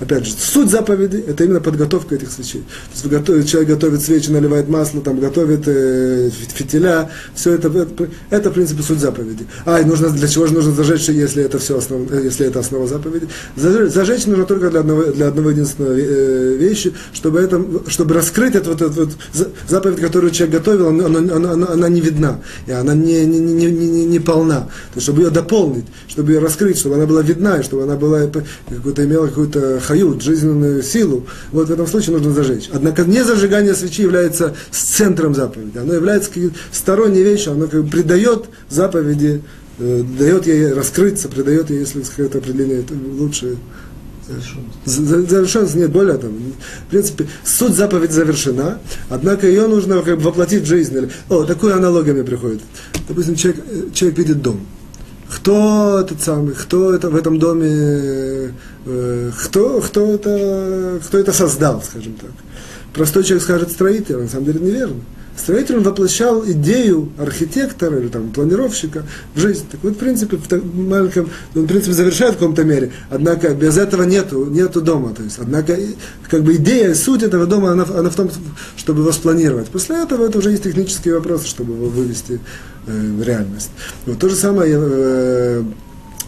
Опять же, суть заповеди – это именно подготовка этих свечей. То есть готовит, человек готовит свечи, наливает масло, там, готовит э, фитиля, все это, это, это, в принципе, суть заповеди. А, и нужно, для чего же нужно зажечь, если это, все основ, э, если это основа заповеди? Зажечь, зажечь нужно только для одного, для одного единственного э, вещи, чтобы, это, чтобы раскрыть эту вот, эту вот заповедь, которую человек готовил, она, она, она, она не видна, и она не, не, не, не, не полна. То есть, чтобы ее дополнить, чтобы ее раскрыть, чтобы она была видна, и чтобы она была, какую-то, имела какую-то хают, жизненную силу, вот в этом случае нужно зажечь. Однако не зажигание свечи является центром заповеди. Оно является сторонней вещью, оно как бы придает заповеди, э, дает ей раскрыться, придает ей, если сказать определение, это лучше Завершенность нет, более того. В принципе, суть заповедь завершена, однако ее нужно как бы воплотить в жизнь. О, такую аналогию мне приходит. Допустим, человек, человек видит дом. Кто этот самый, кто это в этом доме, э, кто, кто, это, кто это создал, скажем так. Простой человек скажет строитель, на самом деле неверно. Строитель он воплощал идею архитектора или там, планировщика в жизнь. Так вот, в принципе, в маленьком, он, в принципе, завершает в каком-то мере. Однако без этого нету, нету дома. То есть, однако, как бы идея, суть этого дома, она, она в том, чтобы его спланировать. После этого это уже есть технические вопросы, чтобы его вывести э, в реальность. Вот то же самое э,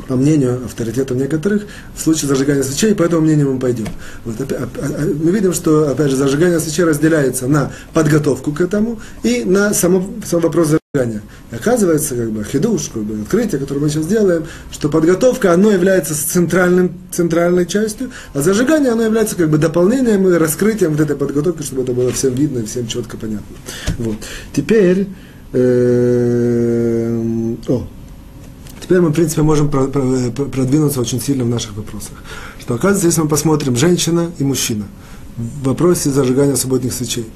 по мнению авторитетов некоторых, в случае зажигания свечей, по этому мнению мы пойдем. Вот, опять, а, а, мы видим, что, опять же, зажигание свечей разделяется на подготовку к этому и на само, сам вопрос зажигания. И оказывается, как бы, хидуш, как бы, открытие, которое мы сейчас делаем, что подготовка, оно является центральным, центральной частью, а зажигание, оно является как бы дополнением и раскрытием вот этой подготовки, чтобы это было всем видно и всем четко понятно. Вот. Теперь, э, о, Теперь мы, в принципе, можем продвинуться очень сильно в наших вопросах. Что оказывается, если мы посмотрим женщина и мужчина в вопросе зажигания субботних свечей.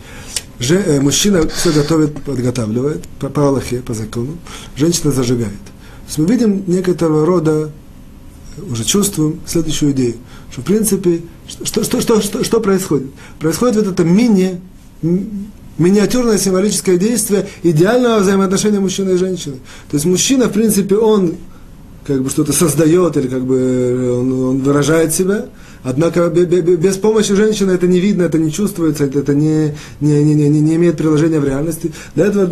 Же, э, мужчина все готовит, подготавливает по, по Аллахе, по закону, женщина зажигает. То есть мы видим некоторого рода, уже чувствуем следующую идею, что в принципе, что, что, что, что, что происходит? Происходит вот это мини, миниатюрное символическое действие идеального взаимоотношения мужчины и женщины. То есть мужчина, в принципе, он как бы что-то создает или как бы он, он выражает себя, однако без помощи женщины это не видно, это не чувствуется, это, не, не, не, не, не имеет приложения в реальности. Для этого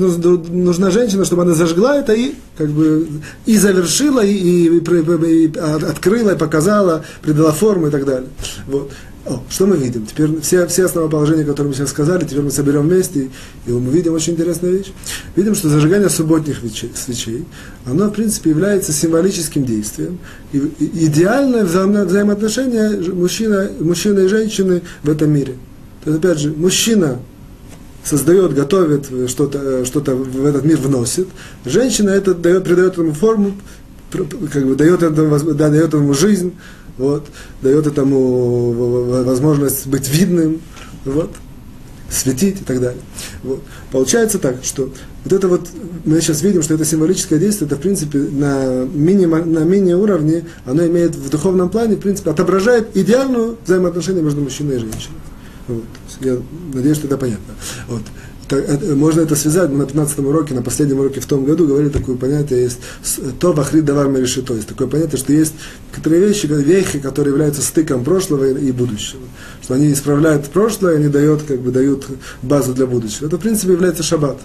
нужна женщина, чтобы она зажгла это и как бы и завершила, и, и, и, и открыла, и показала, придала форму и так далее. Вот. О, что мы видим? Теперь все, все основоположения, которые мы сейчас сказали, теперь мы соберем вместе, и мы видим очень интересную вещь. Видим, что зажигание субботних свечей, оно, в принципе, является символическим действием. И, и идеальное взаимо, взаимоотношение мужчина, мужчины и женщины в этом мире. То есть, опять же, мужчина создает, готовит, что-то что в этот мир вносит. Женщина это дает, придает ему форму, как бы дает этому, да, дает ему жизнь, вот, дает этому возможность быть видным, вот, светить и так далее. Вот. Получается так, что вот это вот, мы сейчас видим, что это символическое действие, это в принципе на мини, на мини-уровне, оно имеет в духовном плане, в принципе, отображает идеальную взаимоотношение между мужчиной и женщиной. Вот. Я надеюсь, что это понятно. Вот можно это связать, мы на 15 уроке, на последнем уроке в том году говорили такое понятие, есть то бахрит давар решит, то есть такое понятие, что есть некоторые вещи, вехи, которые являются стыком прошлого и будущего. Что они исправляют прошлое, они дают, как бы, дают базу для будущего. Это, в принципе, является шаббат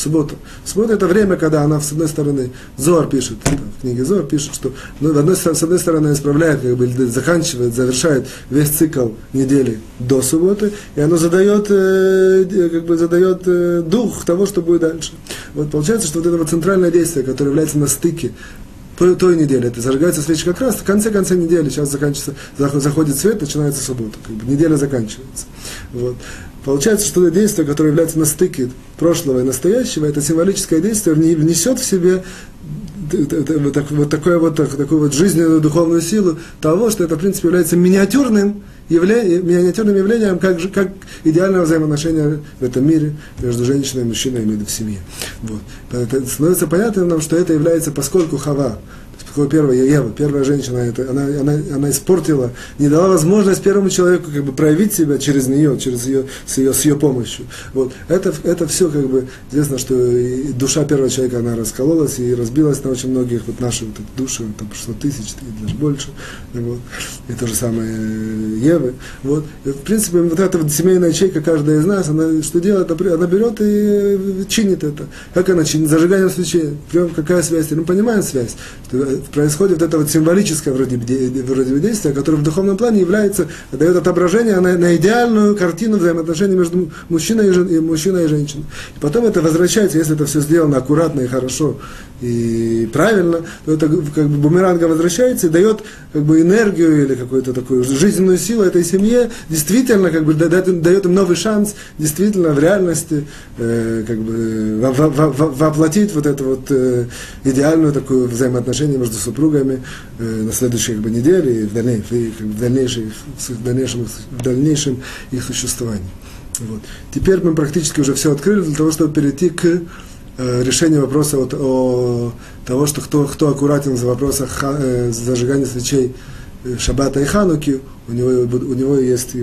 суббота. Суббота это время, когда она, с одной стороны, Зор пишет, в книге Зор пишет, что ну, одной, с одной стороны исправляет, как бы, заканчивает, завершает весь цикл недели до субботы, и оно задает, э, как бы, задает э, дух того, что будет дальше. Вот получается, что вот это вот центральное действие, которое является на стыке той недели. Это зажигается свечи как раз в конце конце недели. Сейчас заканчивается, заходит свет, начинается суббота. Как бы неделя заканчивается. Вот. Получается, что это действие, которое является на стыке прошлого и настоящего, это символическое действие внесет в себе вот, вот, такое вот, такую вот жизненную духовную силу того, что это, в принципе, является миниатюрным, явля... миниатюрным явлением, как, как идеального взаимоотношения в этом мире между женщиной и мужчиной, имею в семье. Вот. Это становится понятным нам, что это является, поскольку Хава, такое первая Ева, первая женщина, это, она, она, она испортила, не дала возможность первому человеку как бы проявить себя через нее, через ее, с ее, с ее помощью. Вот. Это, это все как бы известно, что душа первого человека, она раскололась и разбилась на очень многих, вот наши вот души, там 600 тысяч, и даже больше. Вот. И то же самое Евы. Вот. И, в принципе, вот эта вот семейная ячейка, каждая из нас, она что делает? Она берет и чинит это. Как она чинит? Зажигание свечей. Какая связь? Мы понимаем связь. Что происходит это вот символическое вроде, вроде действие, которое в духовном плане является, дает отображение на, на идеальную картину взаимоотношений между мужчиной и, жен, и мужчиной и женщиной. И потом это возвращается, если это все сделано аккуратно и хорошо и правильно, то это как бы бумерангом возвращается и дает как бы энергию или какую-то такую жизненную силу этой семье, действительно как бы дает, дает им новый шанс действительно в реальности э, как бы воплотить вот эту вот э, идеальную такую взаимоотношение между между супругами э, на следующей как бы, неделе и в, дальней, и, в, дальнейшем, в, дальнейшем, в дальнейшем их существовании. Вот. Теперь мы практически уже все открыли для того, чтобы перейти к э, решению вопроса вот, о того, что кто, кто аккуратен за вопросах э, зажигания свечей э, Шаббата и Хануки, у него, у него есть,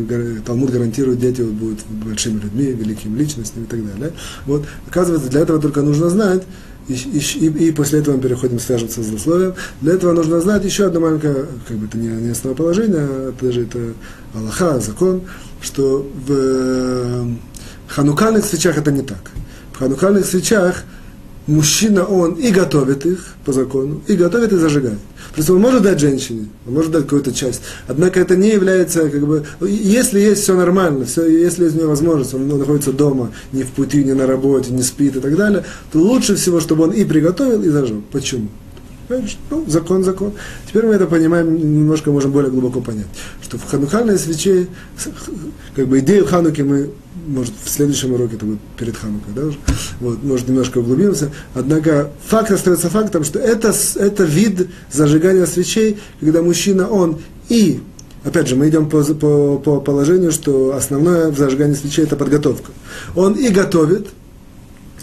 Талмуд гарантирует, дети будут большими людьми, великими личностями и так далее. Вот. Оказывается, для этого только нужно знать, и, и, и, после этого мы переходим, свяжемся с условием. Для этого нужно знать еще одно маленькое, как бы это не, не основоположение, а даже это Аллаха, закон, что в э, ханукальных свечах это не так. В ханукальных свечах мужчина, он и готовит их по закону, и готовит и зажигает. То есть он может дать женщине, он может дать какую-то часть. Однако это не является, как бы, если есть все нормально, все, если есть у него возможность, он находится дома, не в пути, не на работе, не спит и так далее, то лучше всего, чтобы он и приготовил, и зажег. Почему? Ну, закон, закон. Теперь мы это понимаем, немножко можем более глубоко понять, что в ханухальной свече, как бы идею Хануки мы может, в следующем уроке, это будет перед Ханукой, да, уже? Вот, может, немножко углубимся. Однако факт остается фактом, что это, это вид зажигания свечей, когда мужчина, он и Опять же, мы идем по, по, по положению, что основное в зажигании свечей это подготовка. Он и готовит,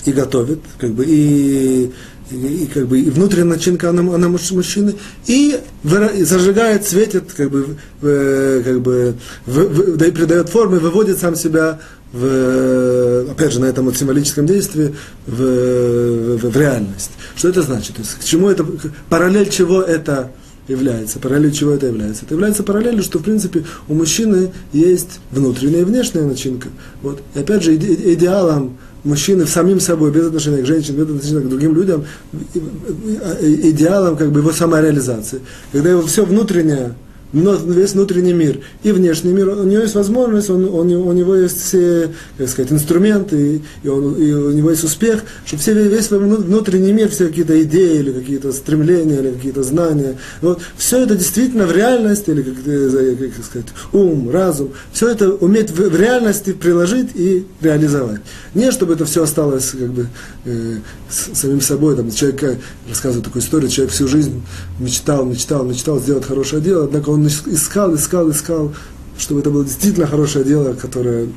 и готовит, как бы, и, и, как бы и внутренняя начинка она, она мужчины, и, зажигает, светит, как бы, в, как бы в, в, да и придает формы, выводит сам себя в, опять же, на этом вот символическом действии в, в, в реальность. Что это значит? То есть, к чему это, параллель чего это является? Параллель чего это является? Это является параллелью, что, в принципе, у мужчины есть внутренняя и внешняя начинка. Вот. И опять же, иде, идеалом мужчины в самим собой, без отношения к женщине, без отношения к другим людям, идеалом как бы его самореализации. Когда его все внутреннее весь внутренний мир и внешний мир, у него есть возможность, он, он, у него есть все, как сказать, инструменты, и, он, и у него есть успех, чтобы все, весь внутренний мир, все какие-то идеи, или какие-то стремления, или какие-то знания, вот, все это действительно в реальности, или как, как сказать, ум, разум, все это уметь в, в реальности приложить и реализовать. Не чтобы это все осталось как бы э, с, самим собой, там, человек рассказывает такую историю, человек всю жизнь мечтал, мечтал, мечтал сделать хорошее дело, однако он искал, искал, искал, чтобы это было действительно хорошее дело, которое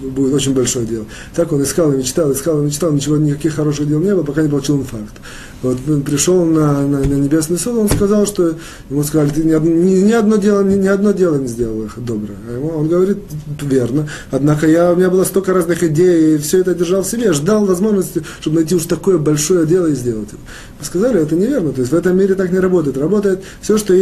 будет очень большое дело. Так он искал и мечтал, искал и мечтал, ничего, никаких хороших дел не было, пока не получил инфаркт. Вот пришел на, на, на небесный суд, он сказал, что ему сказали, ты ни, ни, ни, одно дело, ни, ни одно дело не сделал доброе. А ему, он говорит, верно. Однако я, у меня было столько разных идей, и все это держал в себе, ждал возможности, чтобы найти уж такое большое дело и сделать его. Сказали, это неверно. То есть в этом мире так не работает. Работает все, что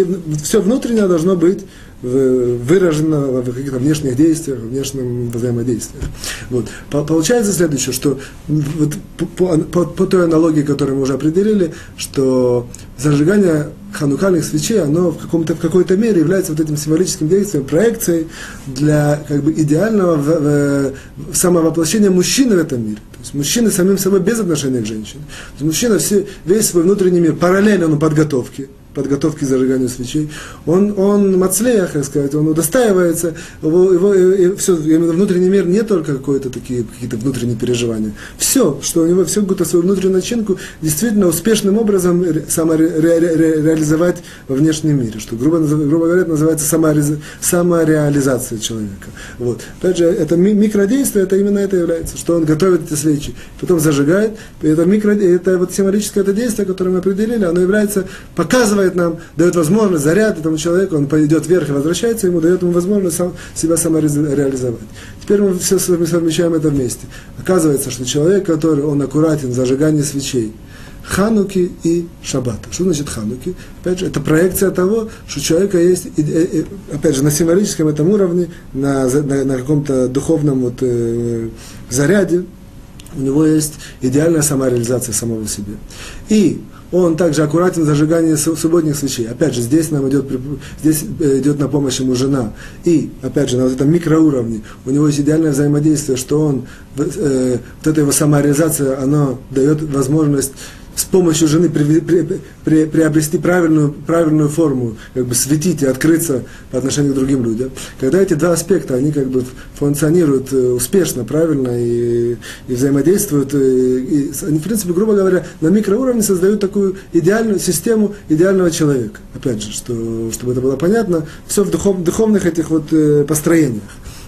все внутреннее должно быть выражено в каких-то внешних действиях, внешнем взаимодействии. Вот. Получается следующее, что вот по, по, по той аналогии, которую мы уже определили, что зажигание ханукальных свечей, оно в, каком-то, в какой-то мере является вот этим символическим действием, проекцией для как бы, идеального в, в, самовоплощения мужчины в этом мире. То есть мужчины самим собой без отношения к женщине. То есть мужчина все, весь свой внутренний мир параллельно он подготовке, подготовки к зажиганию свечей, он, он мацлеях, так сказать, он удостаивается, его, его и, и все, внутренний мир не только какое-то такие какие-то внутренние переживания. Все, что у него, все какую-то свою внутреннюю начинку действительно успешным образом самореализовать во внешнем мире, что, грубо, грубо говоря, называется самореализация человека. Вот. Опять же, это микродействие, это именно это является, что он готовит эти свечи, потом зажигает, это, микро, это вот символическое это действие, которое мы определили, оно является показыванием показывает нам, дает возможность, заряд этому человеку, он пойдет вверх и возвращается, ему дает ему возможность сам, себя самореализовать. Теперь мы все совмещаем это вместе. Оказывается, что человек, который, он аккуратен в зажигании свечей, Хануки и Шаббата. Что значит Хануки? Опять же, это проекция того, что у человека есть, опять же, на символическом этом уровне, на, на, на каком-то духовном вот, э, заряде, у него есть идеальная самореализация самого себя. И он также аккуратен в зажигании субботних свечей. Опять же, здесь нам идет, здесь э, идет на помощь ему жена. И, опять же, на вот этом микроуровне у него есть идеальное взаимодействие, что он, э, вот эта его самореализация, она дает возможность с помощью жены при, при, при, приобрести правильную, правильную форму, как бы светить и открыться по отношению к другим людям. Когда эти два аспекта, они как бы функционируют э, успешно, правильно и, и взаимодействуют, и, э, и они, в принципе, грубо говоря, на микроуровне создают такую идеальную систему идеального человека. Опять же, что, чтобы это было понятно, все в духов, духовных этих вот э, построениях.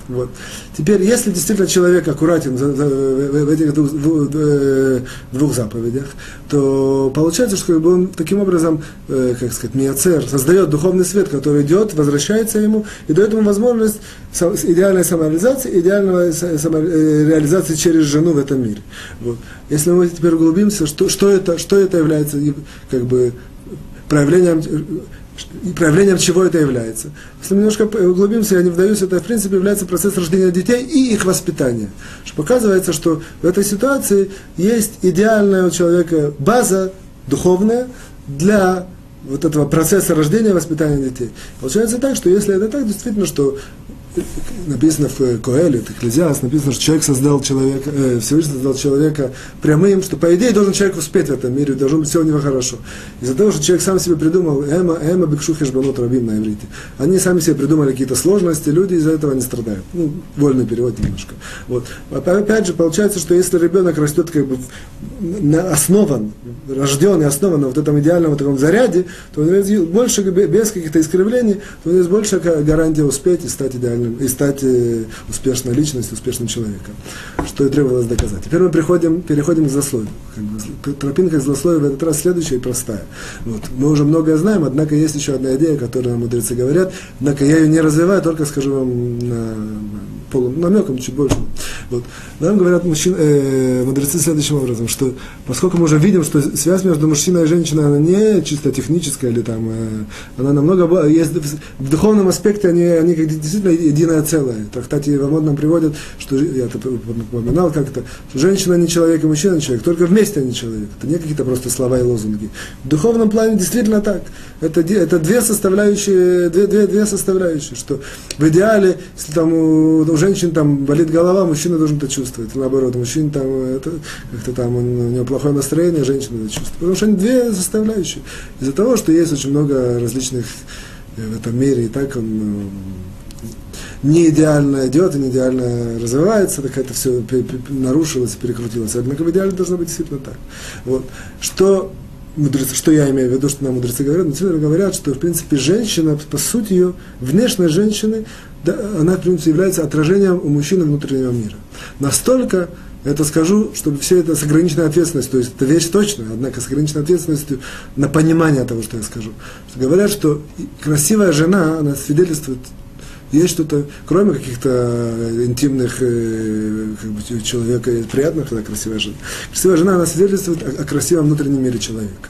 Вот. Теперь, если действительно человек аккуратен в этих двух, двух, э, двух заповедях, то получается, что он таким образом, э, как сказать, миоцер, создает духовный свет, который идет, возвращается ему и дает ему возможность идеальной самореализации, идеальной самореализации через жену в этом мире. Вот. Если мы теперь углубимся, что, что, это, что это является как бы проявлением проявлением чего это является. Если мы немножко углубимся, я не вдаюсь, это в принципе является процесс рождения детей и их воспитания. Что показывается, что в этой ситуации есть идеальная у человека база духовная для вот этого процесса рождения и воспитания детей. Получается так, что если это так, действительно, что написано в Коэле, в Экклезиас, написано, что человек создал человека, э, Всевышний создал человека прямым, что по идее должен человек успеть в этом мире, должно быть все у него хорошо. Из-за того, что человек сам себе придумал, эма, эма бекшу хешбанот рабим на иврите. Они сами себе придумали какие-то сложности, люди из-за этого не страдают. Ну, вольный перевод немножко. Вот. Опять же, получается, что если ребенок растет как бы основан, рожден и основан на вот этом идеальном вот таком заряде, то есть больше, без каких-то искривлений, то у него есть больше гарантия успеть и стать идеальным идеальным, и стать э, успешной личностью, успешным человеком, что и требовалось доказать. Теперь мы приходим, переходим к злословию. Как бы, тропинка к злословию в этот раз следующая и простая. Вот. Мы уже многое знаем, однако есть еще одна идея, которую нам мудрецы говорят, однако я ее не развиваю, только скажу вам на, полу, намеком чуть больше. Вот. Нам говорят мужчин, э, мудрецы следующим образом, что поскольку мы уже видим, что связь между мужчиной и женщиной, она не чисто техническая, или там, э, она намного, есть, в духовном аспекте они, они как действительно единое целое. Так, кстати, Ивамод нам приводит, что, я это упоминал как-то, что женщина не человек и мужчина не человек, только вместе они человек. Это не какие-то просто слова и лозунги. В духовном плане действительно так. Это, это две составляющие, две, две, две составляющие, что в идеале, если там у, у женщин там болит голова, мужчина должен это чувствовать. Наоборот, мужчина там, это, как-то там он, у него плохое настроение, женщина это чувствует. Потому что они две составляющие. Из-за того, что есть очень много различных э, в этом мире, и так он э, не идеально идет не идеально развивается, так это все нарушилось, перекрутилось. Однако в идеале должно быть действительно так. Вот. Что мудрецы, что я имею в виду, что нам мудрецы говорят, мудрецы говорят, что в принципе женщина, по сути ее, внешность женщины, да, она в принципе является отражением у мужчины внутреннего мира. Настолько, это скажу, чтобы все это с ограниченной ответственностью, то есть это вещь точная, однако с ограниченной ответственностью на понимание того, что я скажу. Говорят, что красивая жена, она свидетельствует есть что-то, кроме каких-то э, интимных э, как бы, человека, приятных, когда красивая жена. Красивая жена, она свидетельствует о, о красивом внутреннем мире человека.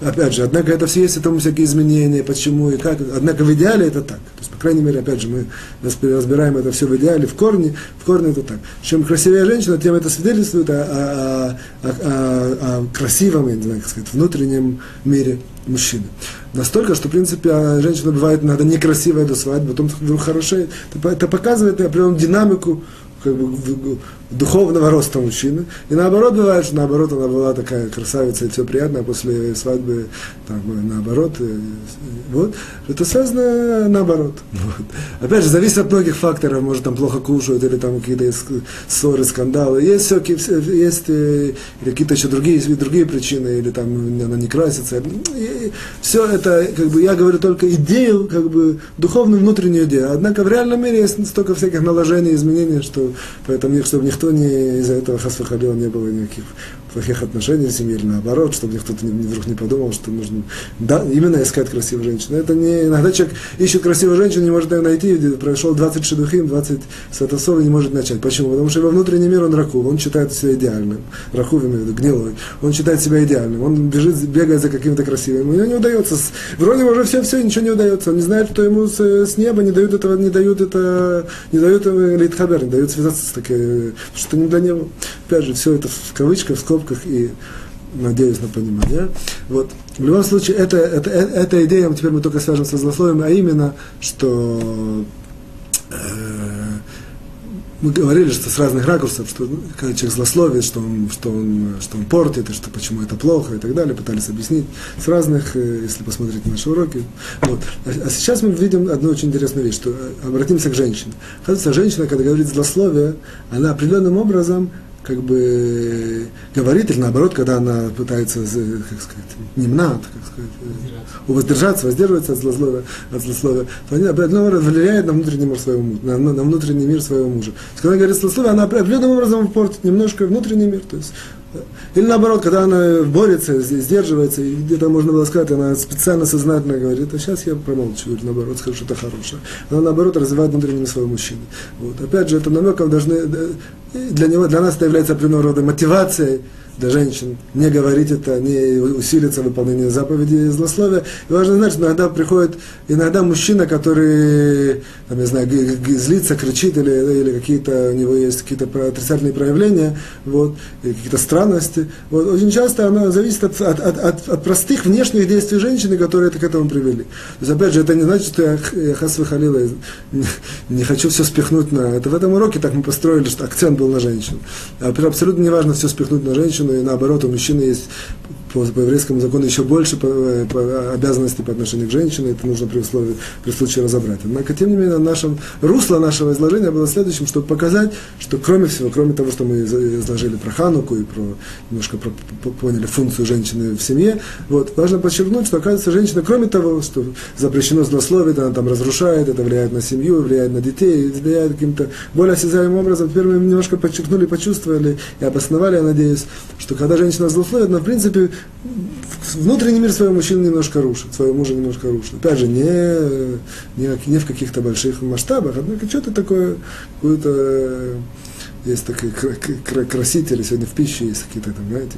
Опять же, однако это все есть, этому всякие изменения, почему и как. Однако в идеале это так. То есть, по крайней мере, опять же, мы разбираем это все в идеале, в корне, в корне это так. Чем красивее женщина, тем это свидетельствует о, о, о, о, о красивом, я не знаю, как сказать, внутреннем мире мужчины. Настолько, что, в принципе, а женщина бывает иногда некрасивая до свадьбы, потом вдруг. Это показывает определенную динамику как бы, духовного роста мужчины. И наоборот бывает, что наоборот она была такая красавица и все приятно, а после свадьбы там, наоборот. И, вот. Это связано наоборот. Вот. Опять же, зависит от многих факторов, может там плохо кушают или там какие-то ссоры, скандалы. Есть, все, есть э, какие-то еще другие, другие причины, или там она не красится. И все это, как бы, я говорю только идею, как бы, духовную внутреннюю идею. Однако в реальном мире есть столько всяких наложений, изменений, что поэтому, чтобы никто никто не из-за этого хасвахалила не было никаких плохих отношений или наоборот, чтобы кто-то не, вдруг не подумал, что нужно да, именно искать красивую женщину. Это не, иногда человек ищет красивую женщину, не может ее найти, прошел 20 шедухим, 20 сватосов и не может начать. Почему? Потому что его внутренний мир, он ракув, он считает себя идеальным. Ракув, имею в виду, гнилой. Он считает себя идеальным. Он бежит, бегает за каким-то красивым. Ему не удается. Вроде уже все, все, ничего не удается. Он не знает, что ему с, с неба не дают этого, не дают это, не дают литхабер, не дают связаться с такой, что не для него. Опять же, все это в кавычках, в скобках и надеюсь на понимание. Вот. В любом случае, это, это, эта идея, теперь мы только свяжем со злословием, а именно, что э, мы говорили, что с разных ракурсов, что ну, когда человек злословит, что он, что, он, что он портит, и что почему это плохо и так далее, пытались объяснить с разных, э, если посмотреть наши уроки. Вот. А, а сейчас мы видим одну очень интересную вещь, что э, обратимся к женщине. Оказывается, женщина, когда говорит злословие, она определенным образом как бы говорит, или наоборот, когда она пытается, как сказать, немна, как сказать, воздержаться, воздерживаться от злословия, от злословия, то она определенным образом влияет на внутренний мир своего мужа, на, на внутренний мир своего мужа. То есть, когда она говорит злословие, она определенным образом портит немножко внутренний мир. То есть, или наоборот, когда она борется, сдерживается, и где-то можно было сказать, она специально сознательно говорит, а сейчас я промолчу, или наоборот скажу что-то хорошее. Она наоборот развивает внутреннего своего мужчины. Вот. Опять же, это намеком должны, для него, для нас это является определенного рода мотивацией, для женщин, не говорить это, не усилиться выполнение заповедей и злословия. И важно знать, что иногда приходит, иногда мужчина, который, там, не знаю, злится, кричит, или, или какие-то, у него есть какие-то отрицательные проявления, вот, или какие-то странности. Вот, очень часто оно зависит от, от, от, от, простых внешних действий женщины, которые это к этому привели. То есть, опять же, это не значит, что я, я хас выхалила, не, хочу все спихнуть на... Это в этом уроке так мы построили, что акцент был на женщину. А абсолютно не важно все спихнуть на женщину, и наоборот, у мужчины есть по, по еврейскому закону еще больше обязанностей по отношению к женщине, это нужно при, условии, при случае разобрать. Однако, тем не менее, нашем, русло нашего изложения было следующим, чтобы показать, что кроме всего, кроме того, что мы изложили про Хануку и про, немножко про, по, поняли функцию женщины в семье, вот, важно подчеркнуть, что, оказывается, женщина, кроме того, что запрещено злословить, она там разрушает, это влияет на семью, влияет на детей, влияет каким-то более осязаемым образом. Теперь мы немножко подчеркнули, почувствовали и обосновали, я надеюсь, что когда женщина злословит, она, в принципе, внутренний мир своего мужчины немножко рушит, своего мужа немножко рушит. Опять же, не, не, не в каких-то больших масштабах, однако что-то такое, какое-то есть такие красители, сегодня в пище есть какие-то там, знаете,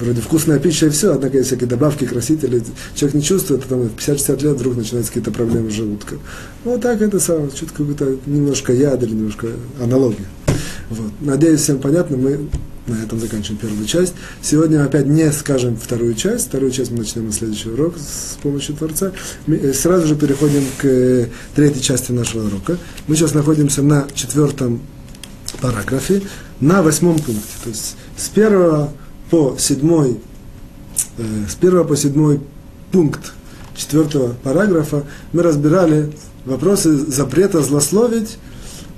вроде вкусная пища и все, однако есть всякие добавки, красители, человек не чувствует, а в 50-60 лет вдруг начинаются какие-то проблемы с желудком. Вот так это самое, что-то какой-то немножко яд или немножко аналогия. Вот. Надеюсь, всем понятно, мы на этом заканчиваем первую часть. Сегодня опять не скажем вторую часть. Вторую часть мы начнем на следующий урок с помощью Творца. Мы э, сразу же переходим к э, третьей части нашего урока. Мы сейчас находимся на четвертом параграфе, на восьмом пункте. То есть с первого по седьмой, э, с первого по седьмой пункт четвертого параграфа мы разбирали вопросы запрета злословить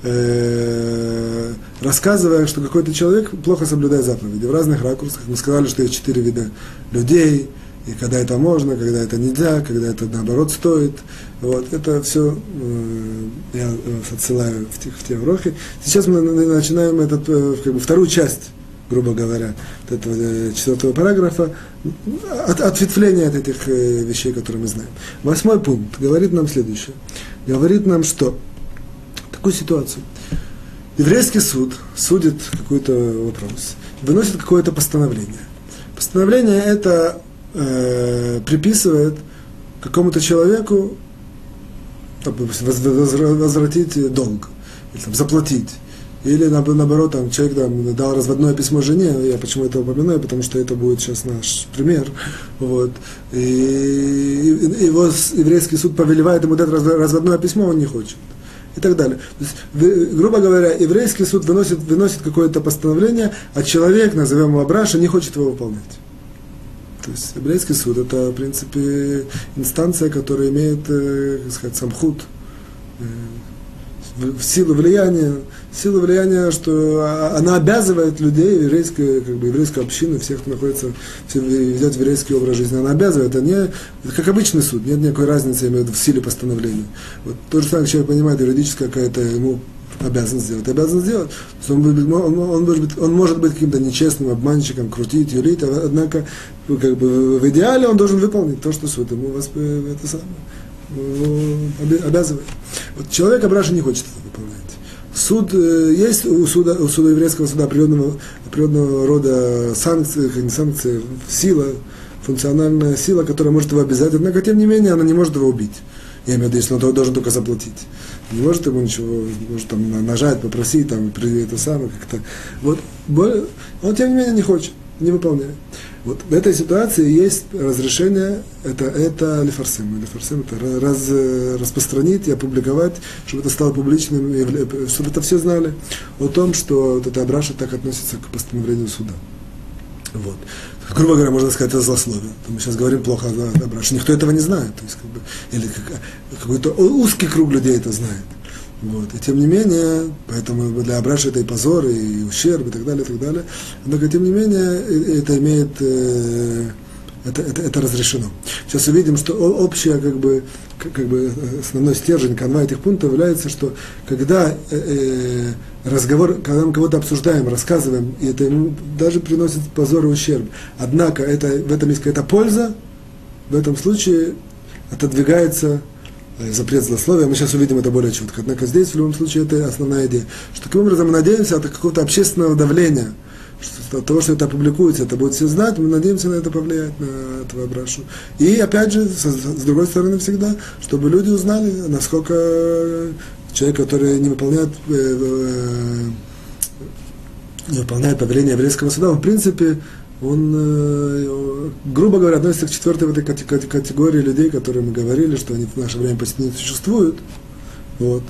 э, рассказывая, что какой-то человек плохо соблюдает заповеди. В разных ракурсах мы сказали, что есть четыре вида людей, и когда это можно, когда это нельзя, когда это наоборот стоит. Вот, это все э, я отсылаю в те, в те уроки. Сейчас мы начинаем этот, э, как бы, вторую часть, грубо говоря, этого э, четвертого параграфа, от, ответвления от этих э, вещей, которые мы знаем. Восьмой пункт говорит нам следующее. Говорит нам, что такую ситуацию. Еврейский суд судит какой-то вопрос, выносит какое-то постановление. Постановление это э, приписывает какому-то человеку допустим, возвратить долг, или там, заплатить. Или наоборот, там, человек там, дал разводное письмо жене, я почему это упоминаю, потому что это будет сейчас наш пример. Вот. И, и его еврейский суд повелевает ему дать разводное письмо, он не хочет и так далее. То есть, грубо говоря, еврейский суд выносит, выносит какое-то постановление, а человек, назовем его Абраша, не хочет его выполнять. То есть еврейский суд это, в принципе, инстанция, которая имеет, э, как сказать, самхут, э, в силу влияния, силу влияния, что а, она обязывает людей, еврейскую, как бы, еврейскую общину, всех, кто находится, все, ведет еврейский образ жизни, она обязывает, это не как обычный суд, нет никакой разницы имеют в силе постановления. Вот то же самое человек понимает, юридическая какая-то ему обязан сделать, обязан сделать. Он, он, он, может быть, он может быть каким-то нечестным обманщиком, крутить, юрить, а, однако как бы, в идеале он должен выполнить то, что суд ему восп... это самое, обязывает. Вот человек Абраша не хочет это выполнять. Суд, э, есть у суда, у суда еврейского суда определенного, определенного рода санкции, не санкции, сила, функциональная сила, которая может его обязать, однако, тем не менее, она не может его убить. Я имею в виду, если он должен только заплатить. Не может ему ничего, может там нажать, попросить, там, это самое как-то. Вот, он тем не менее не хочет. Не выполняет. Вот в этой ситуации есть разрешение, это, это лефарсим. Лефарсим это раз, распространить и опубликовать, чтобы это стало публичным, чтобы это все знали о том, что вот эта Абраша так относится к постановлению суда. Вот. Грубо говоря, можно сказать, это злословие. Мы сейчас говорим плохо о Абраше. Никто этого не знает. То есть, как бы, или какой-то узкий круг людей это знает. Вот. И тем не менее, поэтому для Абраша это и позор, и ущерб, и так далее, и так далее. Однако, тем не менее, это имеет, э, это, это, это разрешено. Сейчас увидим, что общая, как бы, как бы основной стержень, канва этих пунктов является, что когда э, э, разговор, когда мы кого-то обсуждаем, рассказываем, и это ему даже приносит позор и ущерб, однако это, в этом есть какая-то польза, в этом случае отодвигается запрет злословия, мы сейчас увидим это более четко. Однако здесь, в любом случае, это основная идея. Что таким образом мы надеемся от какого-то общественного давления, что от того, что это опубликуется, это будет все знать, мы надеемся на это повлиять, на этого Абрашу. И опять же, с, с другой стороны всегда, чтобы люди узнали, насколько человек, который не выполняет, э, э, не выполняет повеление еврейского суда, в принципе он, э, грубо говоря, относится к четвертой вот этой категории людей, которые мы говорили, что они в наше время почти не существуют. Вот.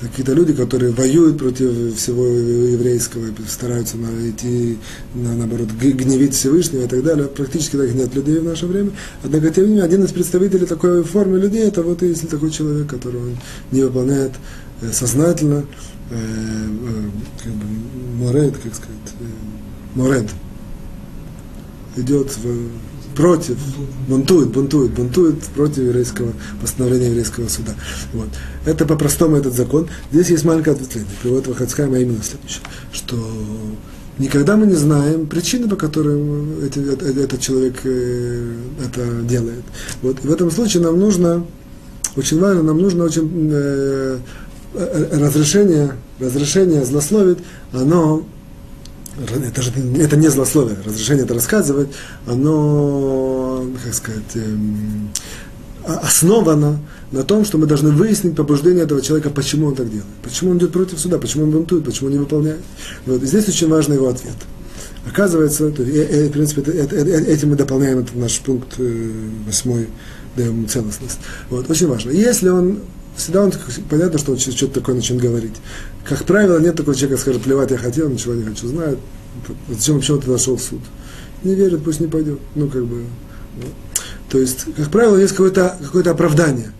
Какие-то люди, которые воюют против всего еврейского, стараются идти, на, наоборот, гневить Всевышнего и так далее. Практически таких нет людей в наше время. Однако, тем не менее, один из представителей такой формы людей, это вот если такой человек, который не выполняет э, сознательно, э, э, как бы, морет, как сказать, э, морет, идет в, против, бунтует, бунтует, бунтует против еврейского постановления еврейского суда. Вот. Это по-простому этот закон. Здесь есть маленькое ответвление. Приводит Вахацхайма именно следующее, что никогда мы не знаем причины, по которым эти, этот человек э, это делает. Вот. И в этом случае нам нужно, очень важно, нам нужно очень э, э разрешение, разрешение злословить, оно это же это не злословие, разрешение это рассказывать, оно, как сказать, эм, основано на том, что мы должны выяснить побуждение этого человека, почему он так делает, почему он идет против суда, почему он бунтует, почему он не выполняет. Вот. И здесь очень важный его ответ. Оказывается, то, и, и, в принципе, это, это, этим мы дополняем этот наш пункт э, восьмой, даем ему целостность. Вот, очень важно. Если он всегда он, понятно, что он что-то такое начнет говорить. Как правило, нет такого человека, скажет, плевать я хотел, ничего не хочу, знает. Зачем вообще он туда шел в суд? Не верит, пусть не пойдет. Ну, как бы. Ну. То есть, как правило, есть какое-то какое оправдание,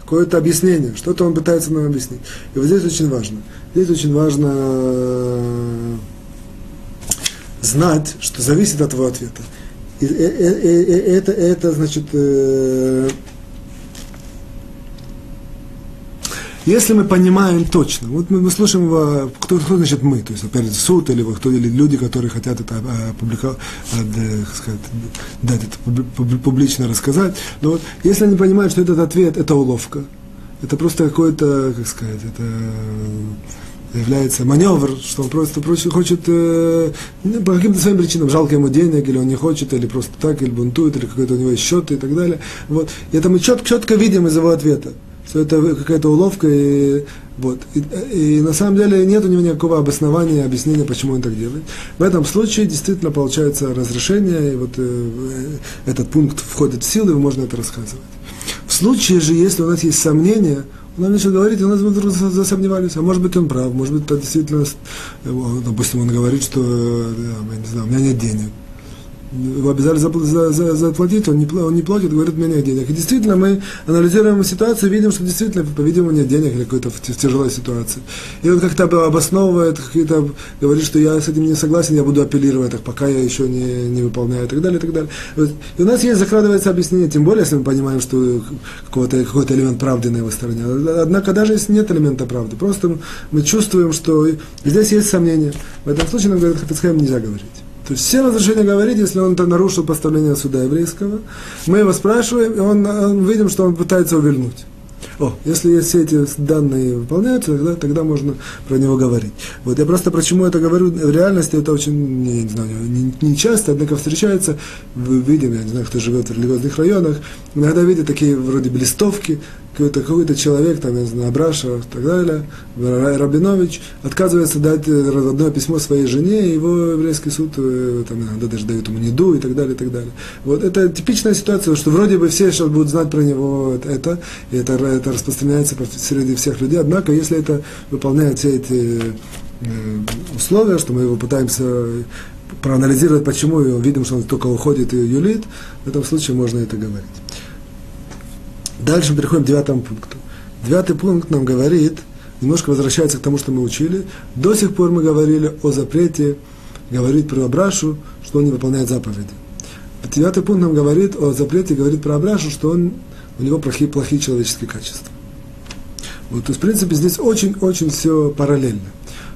какое-то объяснение, что-то он пытается нам объяснить. И вот здесь очень важно. Здесь очень важно э, знать, что зависит от его ответа. И, и, и, и, это, это, значит, э, Если мы понимаем точно, вот мы, мы слушаем его, кто, кто значит мы, то есть опять суд или, кто, или люди, которые хотят это опубликовать, а, сказать, дать это публично рассказать, но вот если они понимают, что этот ответ – это уловка, это просто какой-то, как сказать, это является маневр, что он просто хочет э, ну, по каким-то своим причинам, жалко ему денег, или он не хочет, или просто так, или бунтует, или какой-то у него есть счет и так далее. Вот. И это мы четко, четко видим из его ответа что это какая-то уловка, и, вот. И, и на самом деле нет у него никакого обоснования, объяснения, почему он так делает. В этом случае действительно получается разрешение, и вот э, этот пункт входит в силу, и можно это рассказывать. В случае же, если у нас есть сомнения, он нам начал говорить, и у нас вдруг засомневались, а может быть он прав, может быть это действительно, э, допустим, он говорит, что, э, я не знаю, у меня нет денег его обязали заплатить, он не, он не платит, говорит, у меня нет денег. И действительно, мы анализируем ситуацию, видим, что действительно, по-видимому, нет денег или какой-то тяжелой ситуации. И он как-то обосновывает, какие-то говорит, что я с этим не согласен, я буду апеллировать, так пока я еще не, не выполняю, и так далее, и так далее. И у нас есть, закрадывается объяснение, тем более, если мы понимаем, что какой-то какой элемент правды на его стороне. Однако, даже если нет элемента правды, просто мы чувствуем, что здесь есть сомнения. В этом случае нам говорят, Хафицхайм нельзя говорить. То есть все разрешения говорить, если он это нарушил поставление суда еврейского, мы его спрашиваем, и он, он видим, что он пытается увильнуть. О, если есть все эти данные выполняются, тогда, тогда можно про него говорить. Вот я просто почему это говорю, в реальности это очень, не, не знаю, не, не часто, однако встречается, видим, я не знаю, кто живет в религиозных районах, иногда видят такие вроде бы какой-то какой человек, там, я знаю, Абраша и так далее, Рабинович, отказывается дать разводное письмо своей жене, и его еврейский суд э, там, иногда даже дает ему неду и так далее, и так далее. Вот это типичная ситуация, что вроде бы все сейчас будут знать про него это, и это, это распространяется среди всех людей, однако, если это выполняет все эти э, условия, что мы его пытаемся проанализировать, почему, и видим, что он только уходит и юлит, в этом случае можно это говорить. Дальше мы переходим к девятому пункту. Девятый пункт нам говорит, немножко возвращается к тому, что мы учили. До сих пор мы говорили о запрете говорить про Абрашу, что он не выполняет заповеди. Девятый пункт нам говорит о запрете говорить про Абрашу, что он, у него плохие, плохие человеческие качества. Вот, то есть, в принципе, здесь очень-очень все параллельно.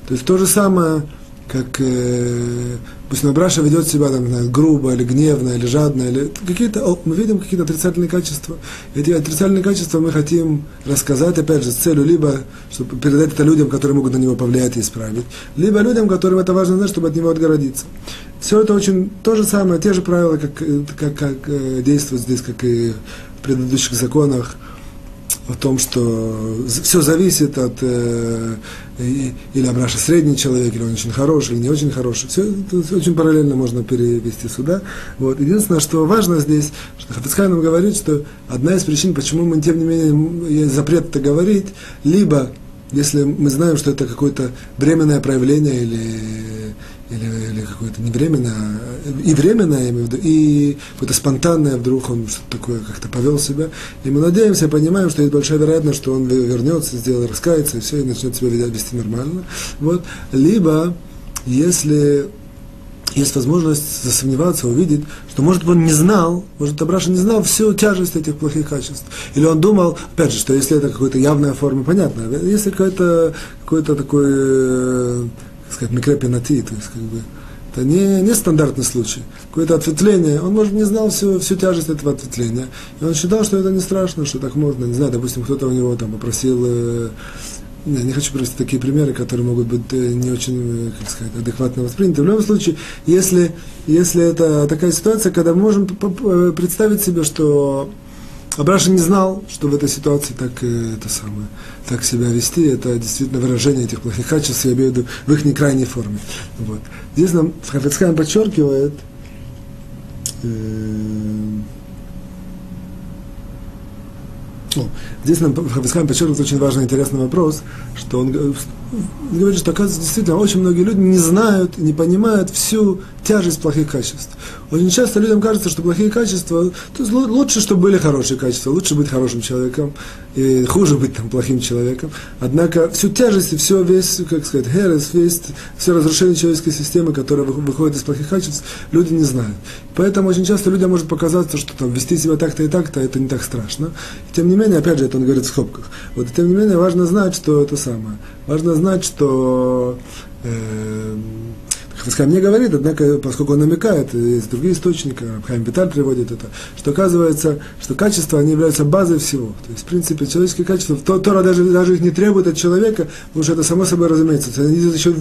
То есть то же самое, как э, пусть Набраша ведет себя там, знаю, грубо или гневно или жадно, или какие-то, мы видим какие-то отрицательные качества. Эти отрицательные качества мы хотим рассказать, опять же, с целью либо, чтобы передать это людям, которые могут на него повлиять и исправить, либо людям, которым это важно знать, чтобы от него отгородиться. Все это очень то же самое, те же правила, как, как, как э, действуют здесь, как и в предыдущих законах о том, что все зависит от э, или Абраша средний человек, или он очень хороший, или не очень хороший. Все это очень параллельно можно перевести сюда. Вот. Единственное, что важно здесь, что Хафицхай нам говорит, что одна из причин, почему мы, тем не менее, есть запрет это говорить, либо если мы знаем, что это какое-то временное проявление или или, или какое-то не временное, и временное, и какое-то спонтанное, вдруг он что-то такое как-то повел себя. И мы надеемся, понимаем, что есть большая вероятность, что он вернется, сделает, раскается, и все, и начнет себя вести нормально. Вот. Либо, если есть возможность засомневаться, увидеть, что, может он не знал, может, Абраша не знал всю тяжесть этих плохих качеств. Или он думал, опять же, что если это какая-то явная форма, понятно, если какой-то какой такой э, сказать, микропенати, то есть как бы это не, не стандартный случай. Какое-то ответвление, он, может, не знал всю, всю тяжесть этого ответвления. И он считал, что это не страшно, что так можно. Не знаю, допустим, кто-то у него там попросил э, не, не хочу привести такие примеры, которые могут быть э, не очень, э, как сказать, адекватно восприняты. В любом случае, если, если это такая ситуация, когда мы можем э, представить себе, что Абраша не знал, что в этой ситуации так, это самое, так себя вести, это действительно выражение этих плохих качеств, я имею в виду в их некрайней форме. Вот. Здесь нам Хафецхайм подчеркивает, э, здесь нам Хафицхайм подчеркивает очень важный интересный вопрос, что он говорит, что, оказывается, действительно, очень многие люди не знают, не понимают всю тяжесть плохих качеств. Очень часто людям кажется, что плохие качества, то есть лучше, чтобы были хорошие качества, лучше быть хорошим человеком, и хуже быть там плохим человеком. Однако всю тяжесть и все, весь, как сказать, херес, весь, все разрушение человеческой системы, которая выходит из плохих качеств, люди не знают. Поэтому очень часто людям может показаться, что там вести себя так-то и так-то, это не так страшно. И тем не менее, опять же, это он говорит в скобках. Вот, и тем не менее, важно знать, что это самое. Важно знать, что э, Хафицхайм не говорит, однако, поскольку он намекает, есть другие источники, Хайм Виталь приводит это, что оказывается, что качества, они являются базой всего. То есть, в принципе, человеческие качества, Тора даже, даже их не требует от человека, потому что это само собой разумеется. Они еще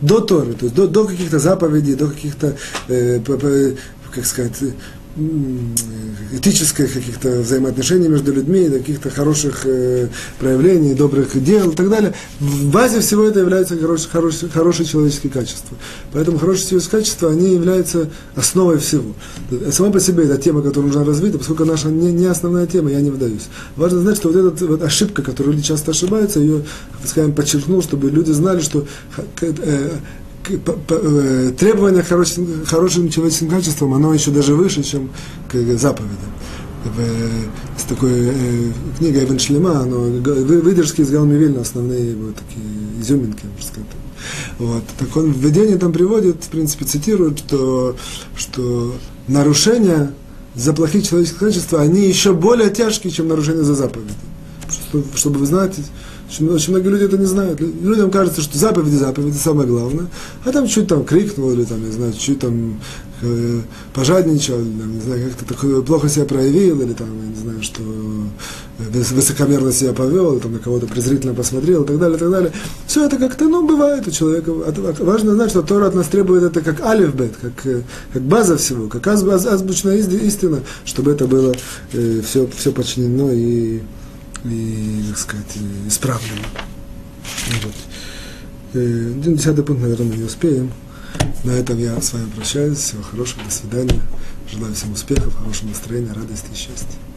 до Торы, то есть до, до каких-то заповедей, до каких-то, э, как сказать, этических каких-то взаимоотношений между людьми, каких-то хороших э, проявлений, добрых дел и так далее. В базе всего это является хорошие, хорошие, хорошие человеческие качества. Поэтому хорошие человеческие качества, они являются основой всего. Сама по себе эта тема, которую нужно развить, а поскольку наша не, не основная тема, я не вдаюсь. Важно знать, что вот эта вот ошибка, которую люди часто ошибаются, ее, скажем, подчеркнул, чтобы люди знали, что Э, требование к хорошим, хорошим человеческим качествам, оно еще даже выше, чем к заповедям. С такой э, книгой Иван Шлема, оно, выдержки из Галми Вильна, основные вот такие изюминки, можно сказать. Вот. Так он в введении там приводит, в принципе, цитирует, что, что нарушения за плохие человеческие качества, они еще более тяжкие, чем нарушения за заповеди. Чтобы вы знаете, очень, очень многие люди это не знают. Людям кажется, что заповеди, заповеди самое главное. А там чуть там крикнул, или там, не знаю, чуть там э, пожадничал, или, там, не знаю, как-то такое, плохо себя проявил, или там, не знаю, что э, высокомерно себя повел, или там на кого-то презрительно посмотрел, и так далее, и так далее. Все это как-то, ну, бывает у человека. Важно знать, что Тора от нас требует это как алифбет, как, э, как база всего, как аз, аз, азбучная истина, чтобы это было э, все, все подчинено и и, так сказать, исправлено. Вот. Э, десятый пункт, наверное, не успеем. На этом я с вами прощаюсь. Всего хорошего, до свидания. Желаю всем успехов, хорошего настроения, радости и счастья.